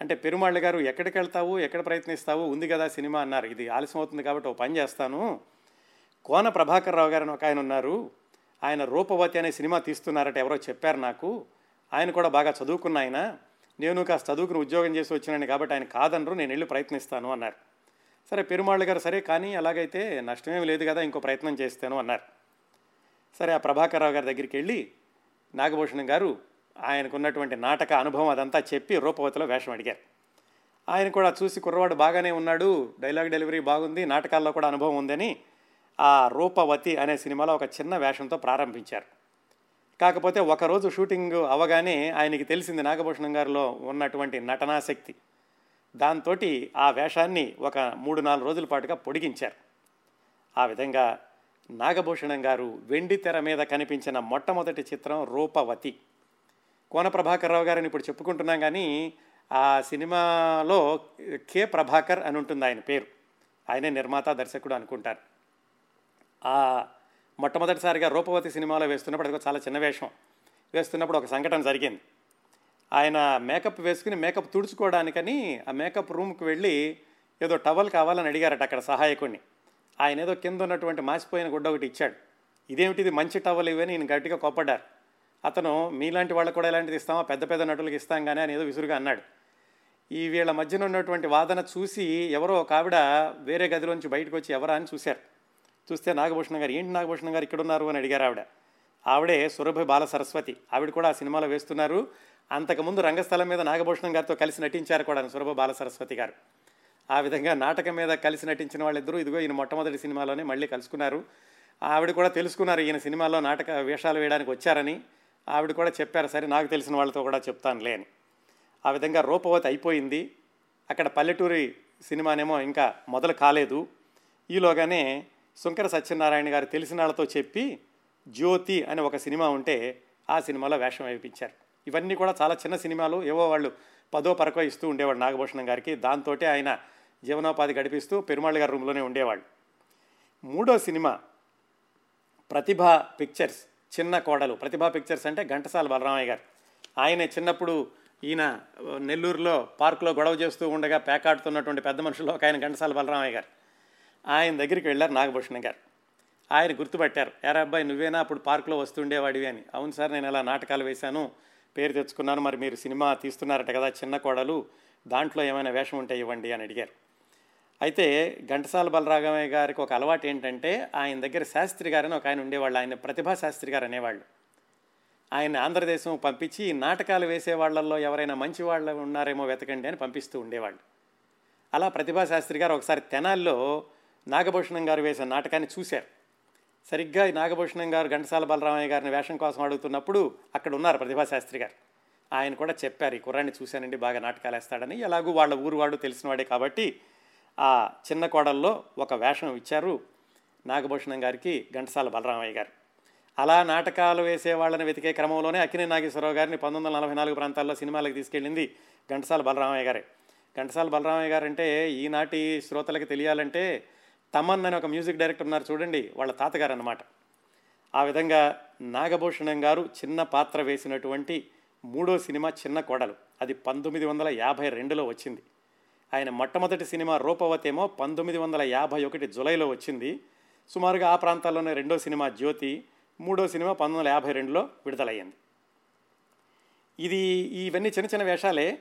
అంటే పెరుమాళ్ళ గారు ఎక్కడికి వెళ్తావు? ఎక్కడ ప్రయత్నిస్తావు? ఉంది కదా సినిమా అన్నారు. ఇది ఆలస్యం అవుతుంది కాబట్టి ఓ పని చేస్తాను. కోన ప్రభాకర్ రావు గారు అని ఒక ఆయన ఉన్నారు. ఆయన రూపవతి అనే సినిమా తీస్తున్నారట ఎవరో చెప్పారు నాకు. ఆయన కూడా బాగా చదువుకున్న ఆయన. నేను కాస్త చదువుకుని ఉద్యోగం చేసి వచ్చినాను కాబట్టి ఆయన కాదనరు నేను వెళ్ళి ప్రయత్నిస్తాను అన్నారు. సరే పెరుమాళ్ళ గారు సరే కానీ అలాగైతే నష్టమేం లేదు కదా ఇంకో ప్రయత్నం చేస్తాను అన్నారు. సరే ఆ ప్రభాకర్ రావు గారి దగ్గరికి వెళ్ళి నాగభూషణం గారు ఆయనకున్నటువంటి నాటక అనుభవం అదంతా చెప్పి రూపవతిలో వేషం అడిగారు. ఆయన కూడా చూసి కుర్రవాడు బాగానే ఉన్నాడు డైలాగ్ డెలివరీ బాగుంది నాటకాల్లో కూడా అనుభవం ఉందని ఆ రూపవతి అనే సినిమాలో ఒక చిన్న వేషంతో ప్రారంభించారు. కాకపోతే ఒకరోజు షూటింగ్ అవగానే ఆయనకి తెలిసింది నాగభూషణం గారిలో ఉన్నటువంటి నటనాశక్తి దాంతో ఆ వేషాన్ని ఒక మూడు నాలుగు రోజుల పాటుగా పొడిగించారు. ఆ విధంగా నాగభూషణం గారు వెండి తెర మీద కనిపించిన మొట్టమొదటి చిత్రం రూపవతి. కోన ప్రభాకర్ రావు గారిని ఇప్పుడు చెప్పుకుంటున్నాం కానీ ఆ సినిమాలో కె ప్రభాకర్ అని ఉంటుంది ఆయన పేరు. ఆయనే నిర్మాత దర్శకుడు అనుకుంటారు. ఆ మొట్టమొదటిసారిగా రూపవతి సినిమాలో వేస్తున్నప్పుడు అది చాలా చిన్న వేషం. వేస్తున్నప్పుడు ఒక సంఘటన జరిగింది. ఆయన మేకప్ వేసుకుని మేకప్ తుడుచుకోవడానికని ఆ మేకప్ రూమ్కి వెళ్ళి ఏదో టవల్ కావాలని అడిగారట అక్కడ సహాయకుడిని ఆయన ఏదో కింద ఉన్నటువంటి మాసిపోయిన గుడ్డ ఒకటి ఇచ్చాడు. ఇదేమిటిది? మంచి టవల్ ఇవని ఈయన గట్టిగా కోప్పడ్డారు అతను మీలాంటి వాళ్ళకు కూడా ఇలాంటిది ఇస్తామా? పెద్ద పెద్ద నటులకు ఇస్తాం కానీ అని ఏదో విసురుగా అన్నాడు. ఈ వీళ్ళ మధ్యన ఉన్నటువంటి వాదన చూసి ఎవరో ఒక ఆవిడ వేరే గదిలోంచి బయటకు వచ్చి ఎవరా? అని చూశారు. చూస్తే నాగభూషణం గారు ఏంటి నాగభూషణం గారు ఇక్కడ ఉన్నారు అని అడిగారు ఆవిడ. ఆవిడే సురభి బాల సరస్వతి. ఆవిడ కూడా ఆ సినిమాలో వేస్తున్నారు. అంతకుముందు రంగస్థలం మీద నాగభూషణం గారితో కలిసి నటించారు కూడా సురభ బాల సరస్వతి గారు. ఆ విధంగా నాటకం మీద కలిసి నటించిన వాళ్ళిద్దరూ ఇదిగో ఈయన మొట్టమొదటి సినిమాలోనే మళ్ళీ కలుసుకున్నారు. ఆవిడ కూడా తెలుసుకున్నారు ఈయన సినిమాలో నాటక వేషాలు వేయడానికి వచ్చారని. ఆవిడ కూడా చెప్పారు సరే నాకు తెలిసిన వాళ్ళతో కూడా చెప్తానులే అని. ఆ విధంగా రూపవతి అయిపోయింది. అక్కడ పల్లెటూరి సినిమానేమో ఇంకా మొదలు కాలేదు. ఈలోగానే శంకర సత్యనారాయణ గారు తెలిసిన వాళ్ళతో చెప్పి జ్యోతి అని ఒక సినిమా ఉంటే ఆ సినిమాలో వేషం వేయించారు ఇవన్నీ కూడా చాలా చిన్న సినిమాలు. ఏవో వాళ్ళు పదో పరకో ఇస్తూ ఉండేవాడు నాగభూషణం గారికి. దాంతో ఆయన జీవనోపాధి గడిపిస్తూ పెరుమాళ్ళ గారి రూమ్లోనే ఉండేవాళ్ళు. మూడో సినిమా ప్రతిభ పిక్చర్స్ చిన్న కోడలు. ప్రతిభా పిక్చర్స్ అంటే ఘంటసాల బలరామయ్య గారు. ఆయన చిన్నప్పుడు ఈయన నెల్లూరులో పార్కులో గొడవ చేస్తూ ఉండగా పేకాడుతున్నటువంటి పెద్ద మనుషుల్లో ఒక ఆయన ఘంటసాల బలరామయ్య గారు. ఆయన దగ్గరికి వెళ్ళారు నాగభూషణం గారు. ఆయన గుర్తుపట్టారు ఎరా అబ్బాయి నువ్వేనా అప్పుడు పార్కులో వస్తుండేవాడివి అని. అవును సార్ నేను ఇలా నాటకాలు వేశాను పేరు తెచ్చుకున్నాను మరి మీరు సినిమా తీస్తున్నారట కదా చిన్న కోడలు దాంట్లో ఏమైనా వేషం ఉంటే ఇవ్వండి అని అడిగారు. అయితే ఘంటసాల బలరాఘవయ్య గారికి ఒక అలవాటు ఏంటంటే ఆయన దగ్గర శాస్త్రి గారని ఒక ఆయన ఉండేవాళ్ళు ఆయన ప్రతిభా శాస్త్రి గారు అనేవాళ్ళు. ఆయన ఆంధ్రదేశం పంపించి నాటకాలు వేసే వాళ్ళల్లో ఎవరైనా మంచి వాళ్ళు ఉన్నారేమో వెతకండి అని పంపిస్తూ ఉండేవాళ్ళు. అలా ప్రతిభా శాస్త్రి గారు ఒకసారి తెనాల్లో నాగభూషణం గారు వేసిన నాటకాన్ని చూశారు. సరిగ్గా నాగభూషణం గారు ఘంటసాల బలరామయ్య గారిని వేషం కోసం అడుగుతున్నప్పుడు అక్కడ ఉన్నారు ప్రతిభాశాస్త్రి గారు. ఆయన కూడా చెప్పారు ఈ కుర్రాన్ని చూశానండి బాగా నాటకాలు వేస్తాడని. ఎలాగూ వాళ్ళ ఊరు వాడు తెలిసినవాడే కాబట్టి ఆ చిన్న కోడల్లో ఒక వేషం ఇచ్చారు నాగభూషణం గారికి ఘంటసాల బలరామయ్య గారు. అలా నాటకాలు వేసే వాళ్ళని వెతికే క్రమంలోనే అక్కినే నాగేశ్వరరావు గారిని పంతొమ్మిది వందల నలభై నాలుగు ప్రాంతాల్లో సినిమాలకు తీసుకెళ్ళింది ఘంటసాల బలరామయ్య గారే. ఘంటసాల బలరామయ్య గారు అంటే ఈనాటి శ్రోతలకు తెలియాలంటే తమన్ అనే ఒక మ్యూజిక్ డైరెక్టర్ ఉన్నారు చూడండి వాళ్ళ తాతగారు అన్నమాట ఆ విధంగా నాగభూషణం గారు చిన్న పాత్ర వేసినటువంటి మూడో సినిమా చిన్న కోడలు. అది పంతొమ్మిది వందల యాభై రెండులో వచ్చింది. ఆయన మొట్టమొదటి సినిమా రూపవతేమో పంతొమ్మిది వందల యాభై ఒకటి జులైలో వచ్చింది. సుమారుగా ఆ ప్రాంతాల్లోనే రెండో సినిమా జ్యోతి మూడో సినిమా పంతొమ్మిది వందల యాభై రెండులో విడుదలయ్యింది. ఇది ఇవన్నీ చిన్న చిన్న వేషాలే.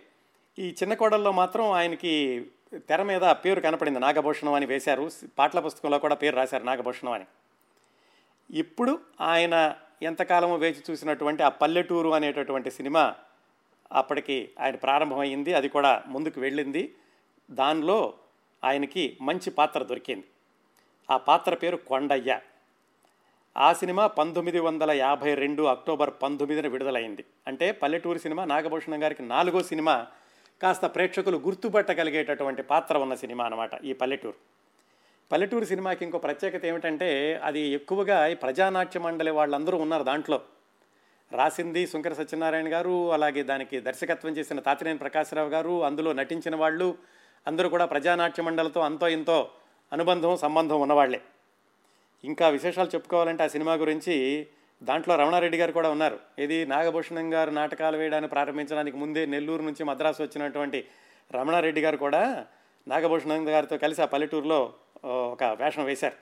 ఈ చిన్న కోడల్లో మాత్రం ఆయనకి తెర మీద పేరు కనపడింది. నాగభూషణం అని వేశారు. పాటల పుస్తకంలో కూడా పేరు రాశారు నాగభూషణం అని. ఇప్పుడు ఆయన ఎంతకాలమో వేచి చూసినటువంటి ఆ పల్లెటూరు అనేటటువంటి సినిమా అప్పటికి ఆయన ప్రారంభమైంది. అది కూడా ముందుకు వెళ్ళింది. దానిలో ఆయనకి మంచి పాత్ర దొరికింది. ఆ పాత్ర పేరు కొండయ్య. ఆ సినిమా పంతొమ్మిది వందల యాభై రెండు అక్టోబర్ పంతొమ్మిదిన విడుదలైంది. అంటే పల్లెటూరు సినిమా నాగభూషణం గారికి నాలుగో సినిమా కాస్త ప్రేక్షకులు గుర్తుపట్టగలిగేటటువంటి పాత్ర ఉన్న సినిమా అనమాట ఈ పల్లెటూరు. పల్లెటూరు సినిమాకి ఇంకో ప్రత్యేకత ఏమిటంటే అది ఎక్కువగా ఈ ప్రజానాట్య మండలి వాళ్ళందరూ ఉన్నారు దాంట్లో. రాసింది శంకర సత్యనారాయణ గారు అలాగే దానికి దర్శకత్వం చేసిన తాతినేని ప్రకాశరావు గారు అందులో నటించిన వాళ్ళు అందరూ కూడా ప్రజానాట్య మండలితో అంతో ఇంతో అనుబంధం సంబంధం ఉన్నవాళ్ళే. ఇంకా విశేషాలు చెప్పుకోవాలంటే ఆ సినిమా గురించి దాంట్లో రమణారెడ్డి గారు కూడా ఉన్నారు. ఇది నాగభూషణం గారు నాటకాలు వేయడానికి ప్రారంభించడానికి ముందే నెల్లూరు నుంచి మద్రాసు వచ్చినటువంటి రమణారెడ్డి గారు కూడా నాగభూషణం గారితో కలిసి ఆ పల్లెటూరులో ఒక వేషం వేశారు.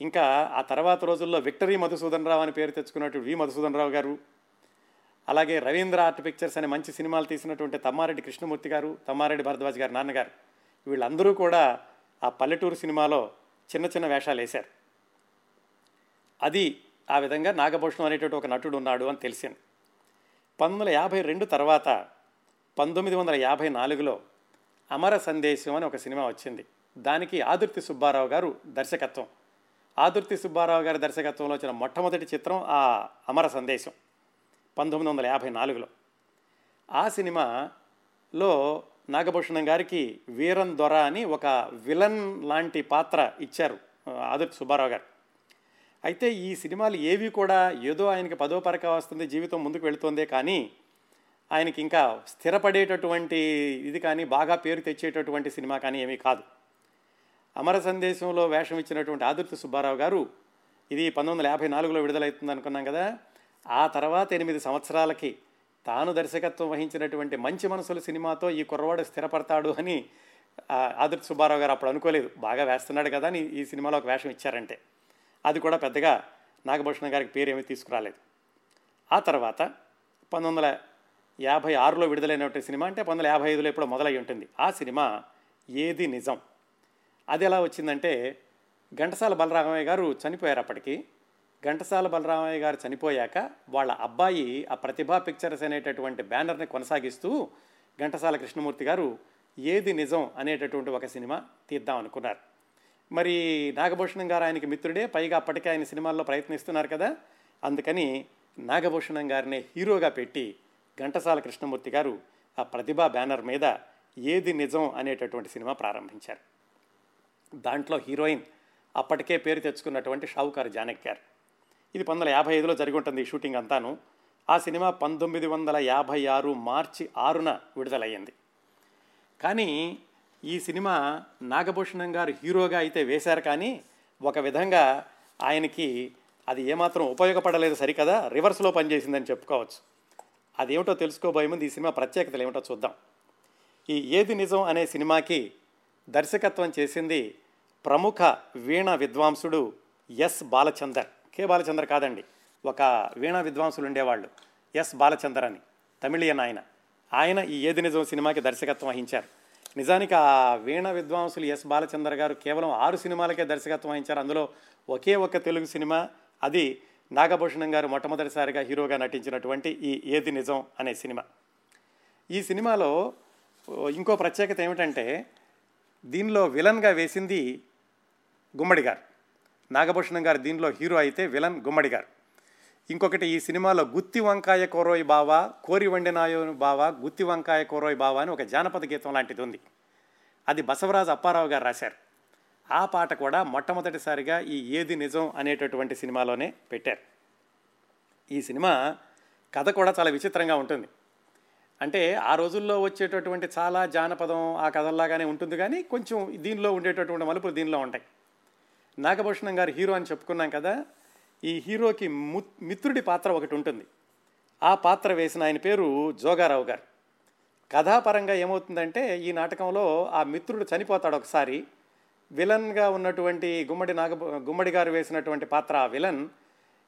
ఇంకా ఆ తర్వాత రోజుల్లో విక్టరీ మధుసూదన్ రావు అని పేరు తెచ్చుకున్నటువంటి వి మధుసూదన్ రావు గారు అలాగే రవీంద్ర ఆర్ట్ పిక్చర్స్ అనే మంచి సినిమాలు తీసినటువంటి తమ్మారెడ్డి కృష్ణమూర్తి గారు తమ్మారెడ్డి భరద్వాజ్ గారు నాన్నగారు వీళ్ళందరూ కూడా ఆ పల్లెటూరు సినిమాలో చిన్న చిన్న వేషాలు వేశారు. అది ఆ విధంగా నాగభూషణం అనేటువంటి ఒక నటుడు ఉన్నాడు అని తెలిసింది. పంతొమ్మిది వందల యాభై రెండు తర్వాత పంతొమ్మిది వందల యాభై నాలుగులో అమర సందేశం అని ఒక సినిమా వచ్చింది. దానికి ఆదుర్తి సుబ్బారావు గారు దర్శకత్వం. ఆదుర్తి సుబ్బారావు గారి దర్శకత్వంలో వచ్చిన మొట్టమొదటి చిత్రం ఆ అమర సందేశం పంతొమ్మిది వందల యాభై నాలుగులో. ఆ సినిమాలో నాగభూషణం గారికి వీరన్ దొర అని ఒక విలన్ లాంటి పాత్ర ఇచ్చారు ఆదుర్తి సుబ్బారావు గారు. అయితే ఈ సినిమాలు ఏవి కూడా ఏదో ఆయనకి పదో పరక వస్తుంది జీవితం ముందుకు వెళుతుందే కానీ ఆయనకి ఇంకా స్థిరపడేటటువంటి ఇది కానీ బాగా పేరు తెచ్చేటటువంటి సినిమా కానీ ఏమీ కాదు. అమర సందేశంలో వేషం ఇచ్చినటువంటి ఆదుర్తి సుబ్బారావు గారు ఇది పంతొమ్మిది వందల యాభై నాలుగులో విడుదలవుతుంది అనుకున్నాం కదా. ఆ తర్వాత ఎనిమిది సంవత్సరాలకి తాను దర్శకత్వం వహించినటువంటి మంచి మనసుల సినిమాతో ఈ కుర్రవాడు స్థిరపడతాడు అని ఆదుర్తి సుబ్బారావు గారు అప్పుడు అనుకోలేదు. బాగా వేస్తున్నాడు కదా అని ఈ సినిమాలో ఒక వేషం ఇచ్చారంటే. అది కూడా పెద్దగా నాగభూషణ గారికి పేరు ఏమీ తీసుకురాలేదు. ఆ తర్వాత పంతొమ్మిది వందల యాభై ఆరులో విడుదలైనటువంటి సినిమా అంటే పంతొమ్మిది వందల యాభై ఐదులో ఎప్పుడో మొదలై ఉంటుంది. ఆ సినిమా ఏది నిజం? అది ఎలా వచ్చిందంటే ఘంటసాల బలరామయ్య గారు చనిపోయారు అప్పటికి. ఘంటసాల బలరామయ్య గారు చనిపోయాక వాళ్ళ అబ్బాయి ఆ ప్రతిభా పిక్చర్స్ అనేటటువంటి బ్యానర్ని కొనసాగిస్తూ ఘంటసాల కృష్ణమూర్తి గారు ఏది నిజం అనేటటువంటి ఒక సినిమా తీద్దాం అనుకున్నారు. మరి నాగభూషణం గారు ఆయనకి మిత్రుడే. పైగా అప్పటికే ఆయన సినిమాల్లో ప్రయత్నిస్తున్నారు కదా. అందుకని నాగభూషణం గారినే హీరోగా పెట్టి ఘంటసాల కృష్ణమూర్తి గారు ఆ ప్రతిభా బ్యానర్ మీద ఏది నిజం అనేటటువంటి సినిమా ప్రారంభించారు. దాంట్లో హీరోయిన్ అప్పటికే పేరు తెచ్చుకున్నటువంటి షావుకారు జానక్ గారు. ఇది పంతొమ్మిది వందల యాభై ఐదులో జరిగి ఉంటుంది ఈ షూటింగ్ అంతాను. ఆ సినిమా పంతొమ్మిది వందల యాభై ఆరు మార్చి ఆరున విడుదలయ్యింది. కానీ ఈ సినిమా నాగభూషణం గారు హీరోగా అయితే వేశారు కానీ ఒక విధంగా ఆయనకి అది ఏమాత్రం ఉపయోగపడలేదు సరికదా రివర్స్లో పనిచేసిందని చెప్పుకోవచ్చు. అదేమిటో తెలుసుకోబోయే ముందు ఈ సినిమా ప్రత్యేకతలు ఏమిటో చూద్దాం. ఈ ఏది నిజం అనే సినిమాకి దర్శకత్వం చేసింది ప్రముఖ వీణ విద్వాంసుడు ఎస్ బాలచందర్. కే బాలచందర్ కాదండి ఒక వీణ విద్వాంసులు ఉండేవాళ్ళు ఎస్ బాలచందర్ అని తమిళియన్ ఆయన. ఆయన ఈ ఏది నిజం సినిమాకి దర్శకత్వం వహించారు. నిజానికి ఆ వీణ విద్వాంసులు ఎస్ బాలచందర్ గారు కేవలం ఆరు సినిమాలకే దర్శకత్వం వహించారు. అందులో ఒకే ఒక్క తెలుగు సినిమా అది నాగభూషణం గారు మొట్టమొదటిసారిగా హీరోగా నటించినటువంటి ఈ ఏది నిజం అనే సినిమా. ఈ సినిమాలో ఇంకో ప్రత్యేకత ఏమిటంటే దీనిలో విలన్గా వేసింది గుమ్మడి గారు. నాగభూషణం గారు దీనిలో హీరో అయితే విలన్ గుమ్మడి గారు. ఇంకొకటి ఈ సినిమాలో గుత్తి వంకాయ కోరోయ్ బావా కోరి వండినాయో బావా గుత్తి వంకాయ కోరోయ్ బావా అని ఒక జానపద గీతం లాంటిది ఉంది. అది బసవరాజు అప్పారావు గారు రాశారు. ఆ పాట కూడా మొట్టమొదటిసారిగా ఈ ఏది నిజం అనేటటువంటి సినిమాలోనే పెట్టారు. ఈ సినిమా కథ కూడా చాలా విచిత్రంగా ఉంటుంది. అంటే ఆ రోజుల్లో వచ్చేటటువంటి చాలా జానపదం ఆ కథల్లాగానే ఉంటుంది కానీ కొంచెం దీనిలో ఉండేటటువంటి మలుపులు దీనిలో ఉంటాయి. నాగభూషణం గారు హీరో అని చెప్పుకున్నాం కదా ఈ హీరోకి ము మిత్రుడి పాత్ర ఒకటి ఉంటుంది. ఆ పాత్ర వేసిన ఆయన పేరు జోగారావు గారు. కథాపరంగా ఏమవుతుందంటే ఈ నాటకంలో ఆ మిత్రుడు చనిపోతాడు ఒకసారి. విలన్గా ఉన్నటువంటి గుమ్మడి నాగ గుమ్మడి గారు వేసినటువంటి పాత్ర ఆ విలన్.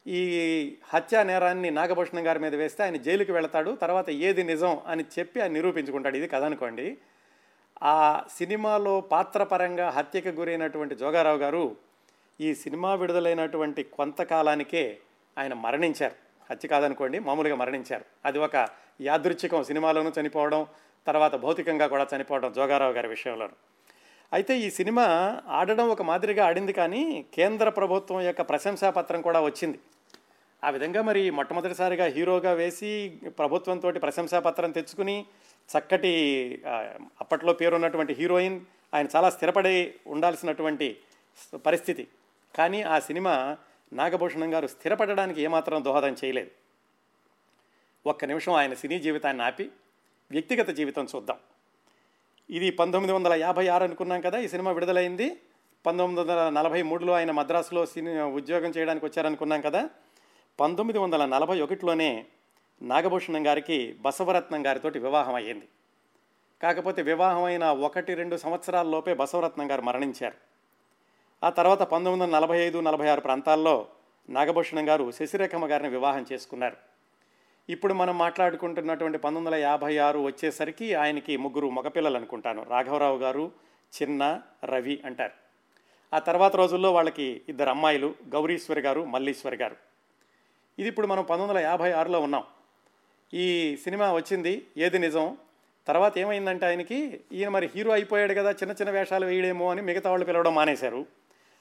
ఈ హత్యా నేరాన్ని నాగభూషణం గారి మీద వేస్తే ఆయన జైలుకి వెళతాడు. తర్వాత ఏది నిజం అని చెప్పి ఆయన నిరూపించుకుంటాడు. ఇది కథ అనుకోండి. ఆ సినిమాలో పాత్రపరంగా హత్యకు గురైనటువంటి జోగారావు గారు ఈ సినిమా విడుదలైనటువంటి కొంతకాలానికే ఆయన మరణించారు. హత్య కాదనుకోండి మామూలుగా మరణించారు. అది ఒక యాదృచ్ఛికం. సినిమాలోనూ చనిపోవడం తర్వాత భౌతికంగా కూడా చనిపోవడం జోగారావు గారి విషయంలోనూ. అయితే ఈ సినిమా ఆడడం ఒక మాదిరిగా ఆడింది కానీ కేంద్ర ప్రభుత్వం యొక్క ప్రశంసాపత్రం కూడా వచ్చింది. ఆ విధంగా మరి మొట్టమొదటిసారిగా హీరోగా వేసి ప్రభుత్వంతో ప్రశంసాపత్రం తెచ్చుకుని చక్కటి అప్పట్లో పేరున్నటువంటి హీరోయిన్ ఆయన చాలా స్థిరపడి ఉండాల్సినటువంటి పరిస్థితి. కానీ ఆ సినిమా నాగభూషణం గారు స్థిరపడడానికి ఏమాత్రం దోహదం చేయలేదు. ఒక్క నిమిషం ఆయన సినీ జీవితాన్ని ఆపి వ్యక్తిగత జీవితం చూద్దాం. ఇది పంతొమ్మిది వందల యాభై ఆరు అనుకున్నాం కదా ఈ సినిమా విడుదలైంది. పంతొమ్మిది వందల నలభై మూడులో ఆయన మద్రాసులో సినీ ఉద్యోగం చేయడానికి వచ్చారనుకున్నాం కదా పంతొమ్మిది వందల నలభై ఒకటిలోనే నాగభూషణం గారికి బసవరత్నం గారితోటి వివాహం అయ్యింది. కాకపోతే వివాహం అయిన ఒకటి రెండు సంవత్సరాల లోపే బసవరత్నం గారు మరణించారు. ఆ తర్వాత పంతొమ్మిది వందల నలభై ఐదు నలభై ఆరు ప్రాంతాల్లో నాగభూషణం గారు శశిరేఖమ్మ గారిని వివాహం చేసుకున్నారు. ఇప్పుడు మనం మాట్లాడుకుంటున్నటువంటి పంతొమ్మిది వందల యాభై ఆరు వచ్చేసరికి ఆయనకి ముగ్గురు మగపిల్లలు అనుకుంటాను. రాఘవరావు గారు చిన్న రవి అంటారు. ఆ తర్వాత రోజుల్లో వాళ్ళకి ఇద్దరు అమ్మాయిలు గౌరీశ్వరి గారు మల్లీశ్వరి గారు. ఇది ఇప్పుడు మనం పంతొమ్మిది వందల యాభై ఆరులో ఉన్నాం. ఈ సినిమా వచ్చింది ఏది నిజం? తర్వాత ఏమైందంటే ఆయనకి ఈయన మరి హీరో అయిపోయాడు కదా చిన్న చిన్న వేషాలు వేయడేమో అని మిగతా వాళ్ళు పిలవడం మానేశారు.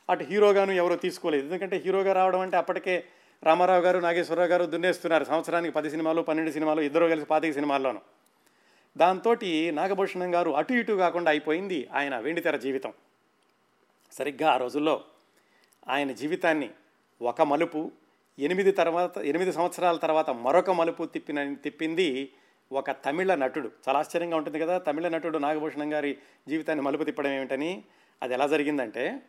అటు హీరోగాను ఎవరో తీసుకోలేదు. ఎందుకంటే హీరోగా రావడం అంటే అప్పటికే రామారావు గారు నాగేశ్వరరావు గారు దున్నేస్తున్నారు. సంవత్సరానికి పది సినిమాలు పన్నెండు సినిమాలు ఇద్దరు కలిసి పాతిక సినిమాల్లోనూ. దాంతో నాగభూషణం గారు అటు ఇటు కాకుండా అయిపోయింది ఆయన వెండితెర జీవితం. సరిగ్గా ఆ రోజుల్లో ఆయన జీవితాన్ని ఒక మలుపు ఎనిమిది తర్వాత ఎనిమిది సంవత్సరాల తర్వాత మరొక మలుపు తిప్పిన తిప్పింది ఒక తమిళ నటుడు. చాలా ఆశ్చర్యంగా ఉంటుంది కదా తమిళ నటుడు నాగభూషణం గారి జీవితాన్ని మలుపు తిప్పడం ఏమిటని? అది ఎలా జరిగిందంటే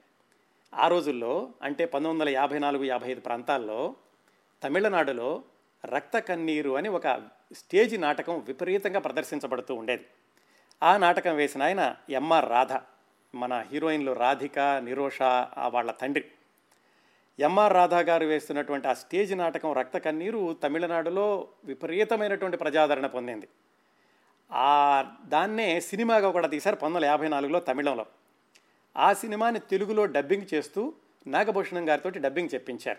ఆ రోజుల్లో అంటే పంతొమ్మిది వందల యాభై నాలుగు యాభై ఐదు ప్రాంతాల్లో తమిళనాడులో రక్త కన్నీరు అని ఒక స్టేజ్ నాటకం విపరీతంగా ప్రదర్శించబడుతూ ఉండేది. ఆ నాటకం వేసిన ఆయన ఎంఆర్ రాధ మన హీరోయిన్లు రాధిక నిరోష వాళ్ళ తండ్రి. ఎంఆర్ రాధా గారు వేస్తున్నటువంటి ఆ స్టేజ్ నాటకం రక్త కన్నీరు తమిళనాడులో విపరీతమైనటువంటి ప్రజాదరణ పొందింది. ఆ దాన్నే సినిమాగా కూడా తీశారు పంతొమ్మిది వందల యాభై నాలుగులో తమిళంలో. ఆ సినిమాని తెలుగులో డబ్బింగ్ చేస్తూ నాగభూషణం గారితో డబ్బింగ్ చెప్పించారు.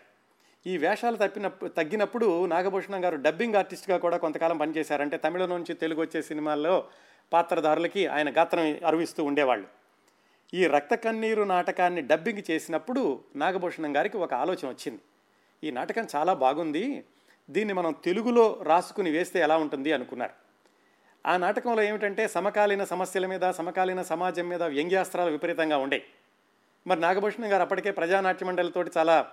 ఈ వేషాలు తప్పినప్పుడు తగ్గినప్పుడు నాగభూషణం గారు డబ్బింగ్ ఆర్టిస్ట్గా కూడా కొంతకాలం పనిచేశారంటే తమిళం నుంచి తెలుగు వచ్చే సినిమాల్లో పాత్రధారులకి ఆయన గాత్రం అరువిస్తూ ఉండేవాళ్ళు. ఈ రక్త కన్నీరు నాటకాన్ని డబ్బింగ్ చేసినప్పుడు నాగభూషణం గారికి ఒక ఆలోచన వచ్చింది. ఈ నాటకం చాలా బాగుంది దీన్ని మనం తెలుగులో రాసుకుని వేస్తే ఎలా ఉంటుంది అనుకున్నారు. ఆ నాటకంలో ఏమిటంటే సమకాలీన సమస్యల మీద సమకాలీన సమాజం మీద వ్యంగ్యాస్త్రాలు విపరీతంగా ఉండే మరి నాగభూషణం గారు అప్పటికే ప్రజానాట్య మండలితోటి చాలా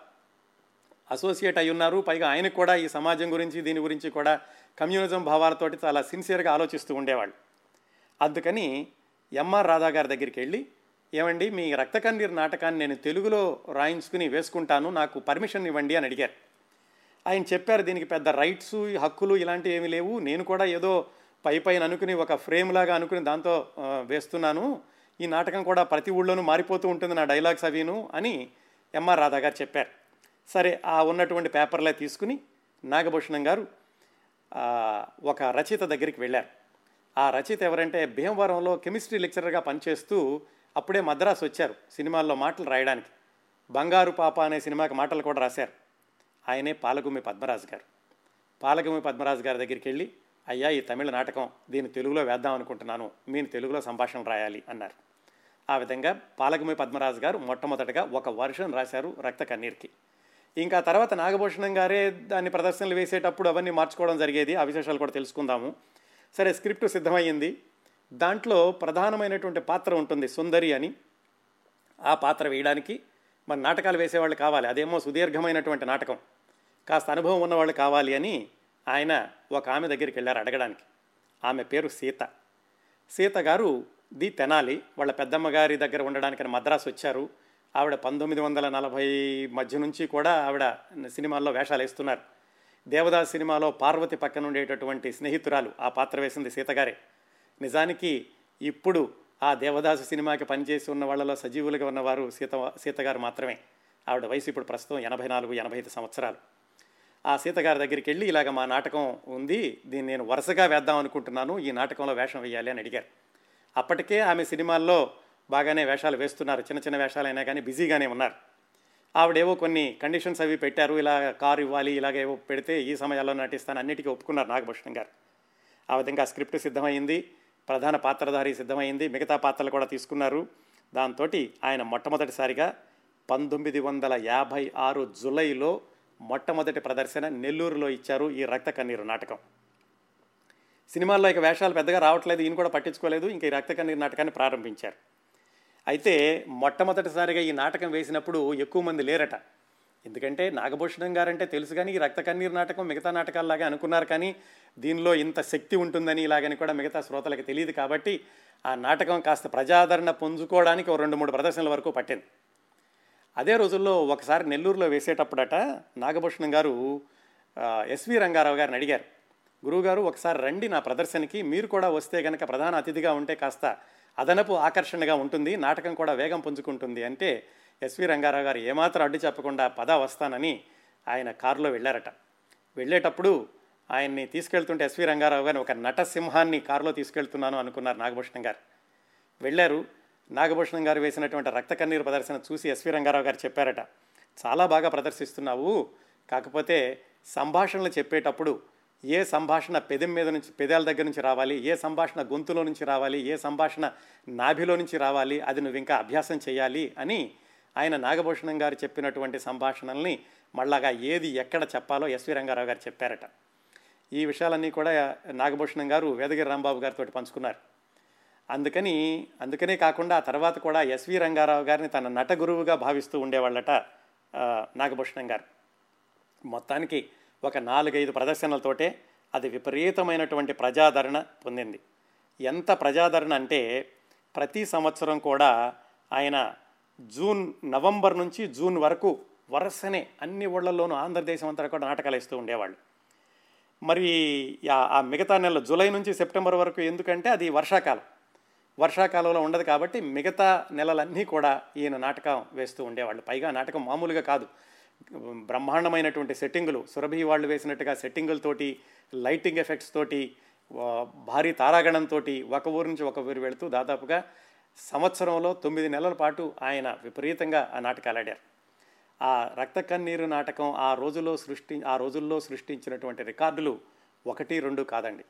అసోసియేట్ అయి ఉన్నారు. పైగా ఆయనకు కూడా ఈ సమాజం గురించి దీని గురించి కూడా కమ్యూనిజం భావాలతోటి చాలా సిన్సియర్గా ఆలోచిస్తూ ఉండేవాళ్ళు. అందుకని ఎంఆర్ రాధా గారి దగ్గరికి వెళ్ళి ఏమండి మీ రక్తకన్నీరు నాటకాన్ని నేను తెలుగులో రాయించుకుని వేసుకుంటాను నాకు పర్మిషన్ ఇవ్వండి అని అడిగారు. ఆయన చెప్పారు దీనికి పెద్ద రైట్స్ హక్కులు ఇలాంటివి ఏమీ లేవు. నేను కూడా ఏదో పై పైన అనుకుని ఒక ఫ్రేమ్ లాగా అనుకుని దాంతో వేస్తున్నాను. ఈ నాటకం కూడా ప్రతి ఊళ్ళోనూ మారిపోతూ ఉంటుంది నా డైలాగ్స్ అవిను అని ఎంఆర్ రాధా గారు చెప్పారు. సరే ఆ ఉన్నటువంటి పేపర్లే తీసుకుని నాగభూషణం గారు ఒక రచయిత దగ్గరికి వెళ్ళారు. ఆ రచయిత ఎవరంటే భీమవరంలో కెమిస్ట్రీ లెక్చరర్గా పనిచేస్తూ అప్పుడే మద్రాసు వచ్చారు సినిమాల్లో మాటలు రాయడానికి. బంగారు పాప అనే సినిమాకి మాటలు కూడా రాశారు. ఆయనే పాలగుమ్మి పద్మరాజు గారు. పాలగుమ్మి పద్మరాజు గారి దగ్గరికి వెళ్ళి అయ్యా ఈ తమిళ నాటకం దీన్ని తెలుగులో వేద్దాం అనుకుంటున్నాను. మీరు తెలుగులో సంభాషణ రాయాలి అన్నారు. ఆ విధంగా పాలకమి పద్మరాజు గారు మొట్టమొదటగా ఒక వర్షన్ రాశారు రక్త కన్నీర్కి. ఇంకా తర్వాత నాగభూషణం గారే దాన్ని ప్రదర్శనలు వేసేటప్పుడు అవన్నీ మార్చుకోవడం జరిగేది. ఆ విశేషాలు కూడా తెలుసుకుందాము. సరే స్క్రిప్ట్ సిద్ధమైంది దాంట్లో ప్రధానమైనటువంటి పాత్ర ఉంటుంది సుందరి అని. ఆ పాత్ర వేయడానికి మన నాటకాలు వేసేవాళ్ళు కావాలి. అదేమో సుదీర్ఘమైనటువంటి నాటకం. కాస్త అనుభవం ఉన్నవాళ్ళు కావాలి అని ఆయన ఒక ఆమె దగ్గరికి వెళ్ళారు అడగడానికి. ఆమె పేరు సీత. సీత గారు ది తెనాలి. వాళ్ళ పెద్దమ్మ గారి దగ్గర ఉండడానికి మద్రాసు వచ్చారు. ఆవిడ పంతొమ్మిది వందల నలభై మధ్య నుంచి కూడా ఆవిడ సినిమాల్లో వేషాలు వేస్తున్నారు. దేవదాస్ సినిమాలో పార్వతి పక్కన ఉండేటటువంటి స్నేహితురాలు ఆ పాత్ర వేసింది సీతగారే నిజానికి ఇప్పుడు ఆ దేవదాసు సినిమాకి పనిచేసి ఉన్న వాళ్ళలో సజీవులుగా ఉన్నవారు సీత సీతగారు మాత్రమే. ఆవిడ వయసు ఇప్పుడు ప్రస్తుతం ఎనభై నాలుగు ఎనభై ఐదు సంవత్సరాలు. ఆ సీతగారి దగ్గరికి వెళ్ళి ఇలాగ మా నాటకం ఉంది దీన్ని నేను వరుసగా వేద్దాం అనుకుంటున్నాను ఈ నాటకంలో వేషం వేయాలి అని అడిగారు. అప్పటికే ఆమె సినిమాల్లో బాగానే వేషాలు వేస్తున్నారు చిన్న చిన్న వేషాలైనా కానీ బిజీగానే ఉన్నారు. ఆవిడేవో కొన్ని కండిషన్స్ అవి పెట్టారు ఇలా కారు ఇవ్వాలి ఇలాగేవో పెడితే ఈ సమయాల్లో నటిస్తాను అన్నిటికీ ఒప్పుకున్నారు నాగభూషణం గారు. ఆ విధంగా స్క్రిప్ట్ సిద్ధమైంది ప్రధాన పాత్రధారి సిద్ధమైంది మిగతా పాత్రలు కూడా తీసుకున్నారు. దాంతో ఆయన మొట్టమొదటిసారిగా పంతొమ్మిది వందల యాభై ఆరు జులైలో మొట్టమొదటి ప్రదర్శన నెల్లూరులో ఇచ్చారు ఈ రక్త కన్నీరు నాటకం. సినిమాల్లో ఇక వేషాలు పెద్దగా రావట్లేదు ఈయన కూడా పట్టించుకోలేదు ఇంక ఈ రక్త కన్నీరు నాటకాన్ని ప్రారంభించారు. అయితే మొట్టమొదటిసారిగా ఈ నాటకం వేసినప్పుడు ఎక్కువ మంది లేరట. ఎందుకంటే నాగభూషణం గారంటే తెలుసు కానీ ఈ రక్త కన్నీరు నాటకం మిగతా నాటకాల్లాగా అనుకున్నారు కానీ దీనిలో ఇంత శక్తి ఉంటుందని ఇలాగని కూడా మిగతా శ్రోతలకు తెలియదు కాబట్టి ఆ నాటకం కాస్త ప్రజాదరణ పుంజుకోవడానికి ఓ రెండు మూడు ప్రదర్శనల వరకు పట్టింది. అదే రోజుల్లో ఒకసారి నెల్లూరులో వేసేటప్పుడట నాగభూషణం గారు ఎస్వి రంగారావు గారిని అడిగారు. గురువుగారు ఒకసారి రండి నా ప్రదర్శనకి మీరు కూడా వస్తే కనుక ప్రధాన అతిథిగా ఉంటే కాస్త అదనపు ఆకర్షణగా ఉంటుంది నాటకం కూడా వేగం పుంజుకుంటుంది అంటే ఎస్వి రంగారావు గారు ఏమాత్రం అడ్డు చెప్పకుండా పద వస్తానని ఆయన కారులో వెళ్ళారట. వెళ్ళేటప్పుడు ఆయన్ని తీసుకెళ్తుంటే ఎస్వి రంగారావు గారిని ఒక నటసింహాన్ని కారులో తీసుకెళ్తున్నాను అనుకున్నారు నాగభూషణం గారు. వెళ్ళారు. నాగభూషణం గారు వేసినటువంటి రక్త కన్నీరు ప్రదర్శన చూసి ఎస్వి రంగారావు గారు చెప్పారట. చాలా బాగా ప్రదర్శిస్తున్నావు. కాకపోతే సంభాషణలు చెప్పేటప్పుడు ఏ సంభాషణ పెదం మీద నుంచి పెదాల దగ్గర నుంచి రావాలి? ఏ సంభాషణ గొంతులో నుంచి రావాలి? ఏ సంభాషణ నాభిలో నుంచి రావాలి? అది నువ్వు ఇంకా అభ్యాసం చేయాలి అని ఆయన నాగభూషణం గారు చెప్పినటువంటి సంభాషణల్ని మళ్ళాగా ఏది ఎక్కడ చెప్పాలో ఎస్వి రంగారావు గారు చెప్పారట. ఈ విషయాలన్నీ కూడా నాగభూషణం గారు వేదగిరి రాంబాబు గారితో పంచుకున్నారు. అందుకని అందుకనే కాకుండా ఆ తర్వాత కూడా ఎస్వి రంగారావు గారిని తన నట గురువుగా భావిస్తూ ఉండేవాళ్ళట నాగభూషణం గారు. మొత్తానికి ఒక నాలుగైదు ప్రదర్శనలతోటే అది విపరీతమైనటువంటి ప్రజాదరణ పొందింది. ఎంత ప్రజాదరణ అంటే ప్రతి సంవత్సరం కూడా ఆయన జూన్ నవంబర్ నుంచి జూన్ వరకు వరుసనే అన్ని ఊళ్ళల్లోనూ ఆంధ్రదేశం అంతా కూడా నాటకాలు వేస్తూ ఉండేవాళ్ళు. మరి ఆ మిగతా నెల జూలై నుంచి సెప్టెంబర్ వరకు ఎందుకంటే అది వర్షాకాలం. వర్షాకాలంలో ఉండదు కాబట్టి మిగతా నెలలన్నీ కూడా ఈయన నాటకం వేస్తూ ఉండేవాళ్ళు. పైగా నాటకం మామూలుగా కాదు. బ్రహ్మాండమైనటువంటి సెట్టింగులు సురభి వాళ్ళు వేసినట్టుగా సెట్టింగులతోటి లైటింగ్ ఎఫెక్ట్స్ తోటి భారీ తారాగణంతో ఒక ఊరు నుంచి ఒక ఊరు వెళుతూ దాదాపుగా సంవత్సరంలో తొమ్మిది నెలల పాటు ఆయన విపరీతంగా ఆ నాటకాలు ఆడారు. ఆ రక్త కన్నీరు నాటకం ఆ రోజులో సృష్టి ఆ రోజుల్లో సృష్టించినటువంటి రికార్డులు ఒకటి రెండు కాదండి.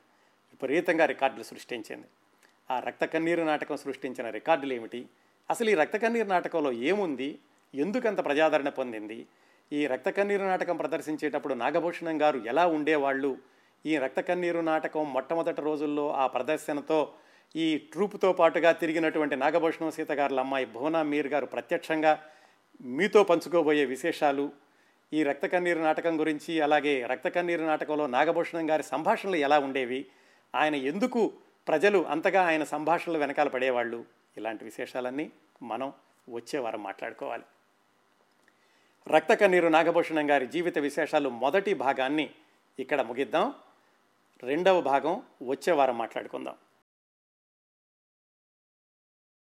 విపరీతంగా రికార్డులు సృష్టించింది. ఆ రక్త కన్నీరు నాటకం సృష్టించిన రికార్డులు ఏమిటి? అసలు ఈ రక్త కన్నీరు నాటకంలో ఏముంది? ఎందుకంత ప్రజాదరణ పొందింది? ఈ రక్త కన్నీరు నాటకం ప్రదర్శించేటప్పుడు నాగభూషణం గారు ఎలా ఉండేవాళ్ళు? ఈ రక్త కన్నీరు నాటకం మొట్టమొదటి రోజుల్లో ఆ ప్రదర్శనతో ఈ ట్రూప్తో పాటుగా తిరిగినటువంటి నాగభూషణం సీత గారుల అమ్మాయి భువనా మీర్ గారు ప్రత్యక్షంగా మీతో పంచుకోబోయే విశేషాలు. ఈ రక్త కన్నీరు నాటకం గురించి అలాగే రక్త కన్నీరు నాటకంలో నాగభూషణం గారి సంభాషణలు ఎలా ఉండేవి? ఆయన ఎందుకు ప్రజలు అంతగా ఆయన సంభాషణలు వెనకాల పడేవాళ్ళు. ఇలాంటి విశేషాలన్నీ మనం వచ్చే వారం మాట్లాడుకోవాలి. రక్త కన్నీరు నాగభూషణం గారి జీవిత విశేషాలు మొదటి భాగాన్ని ఇక్కడ ముగిద్దాం. రెండవ భాగం వచ్చే వారం మాట్లాడుకుందాం.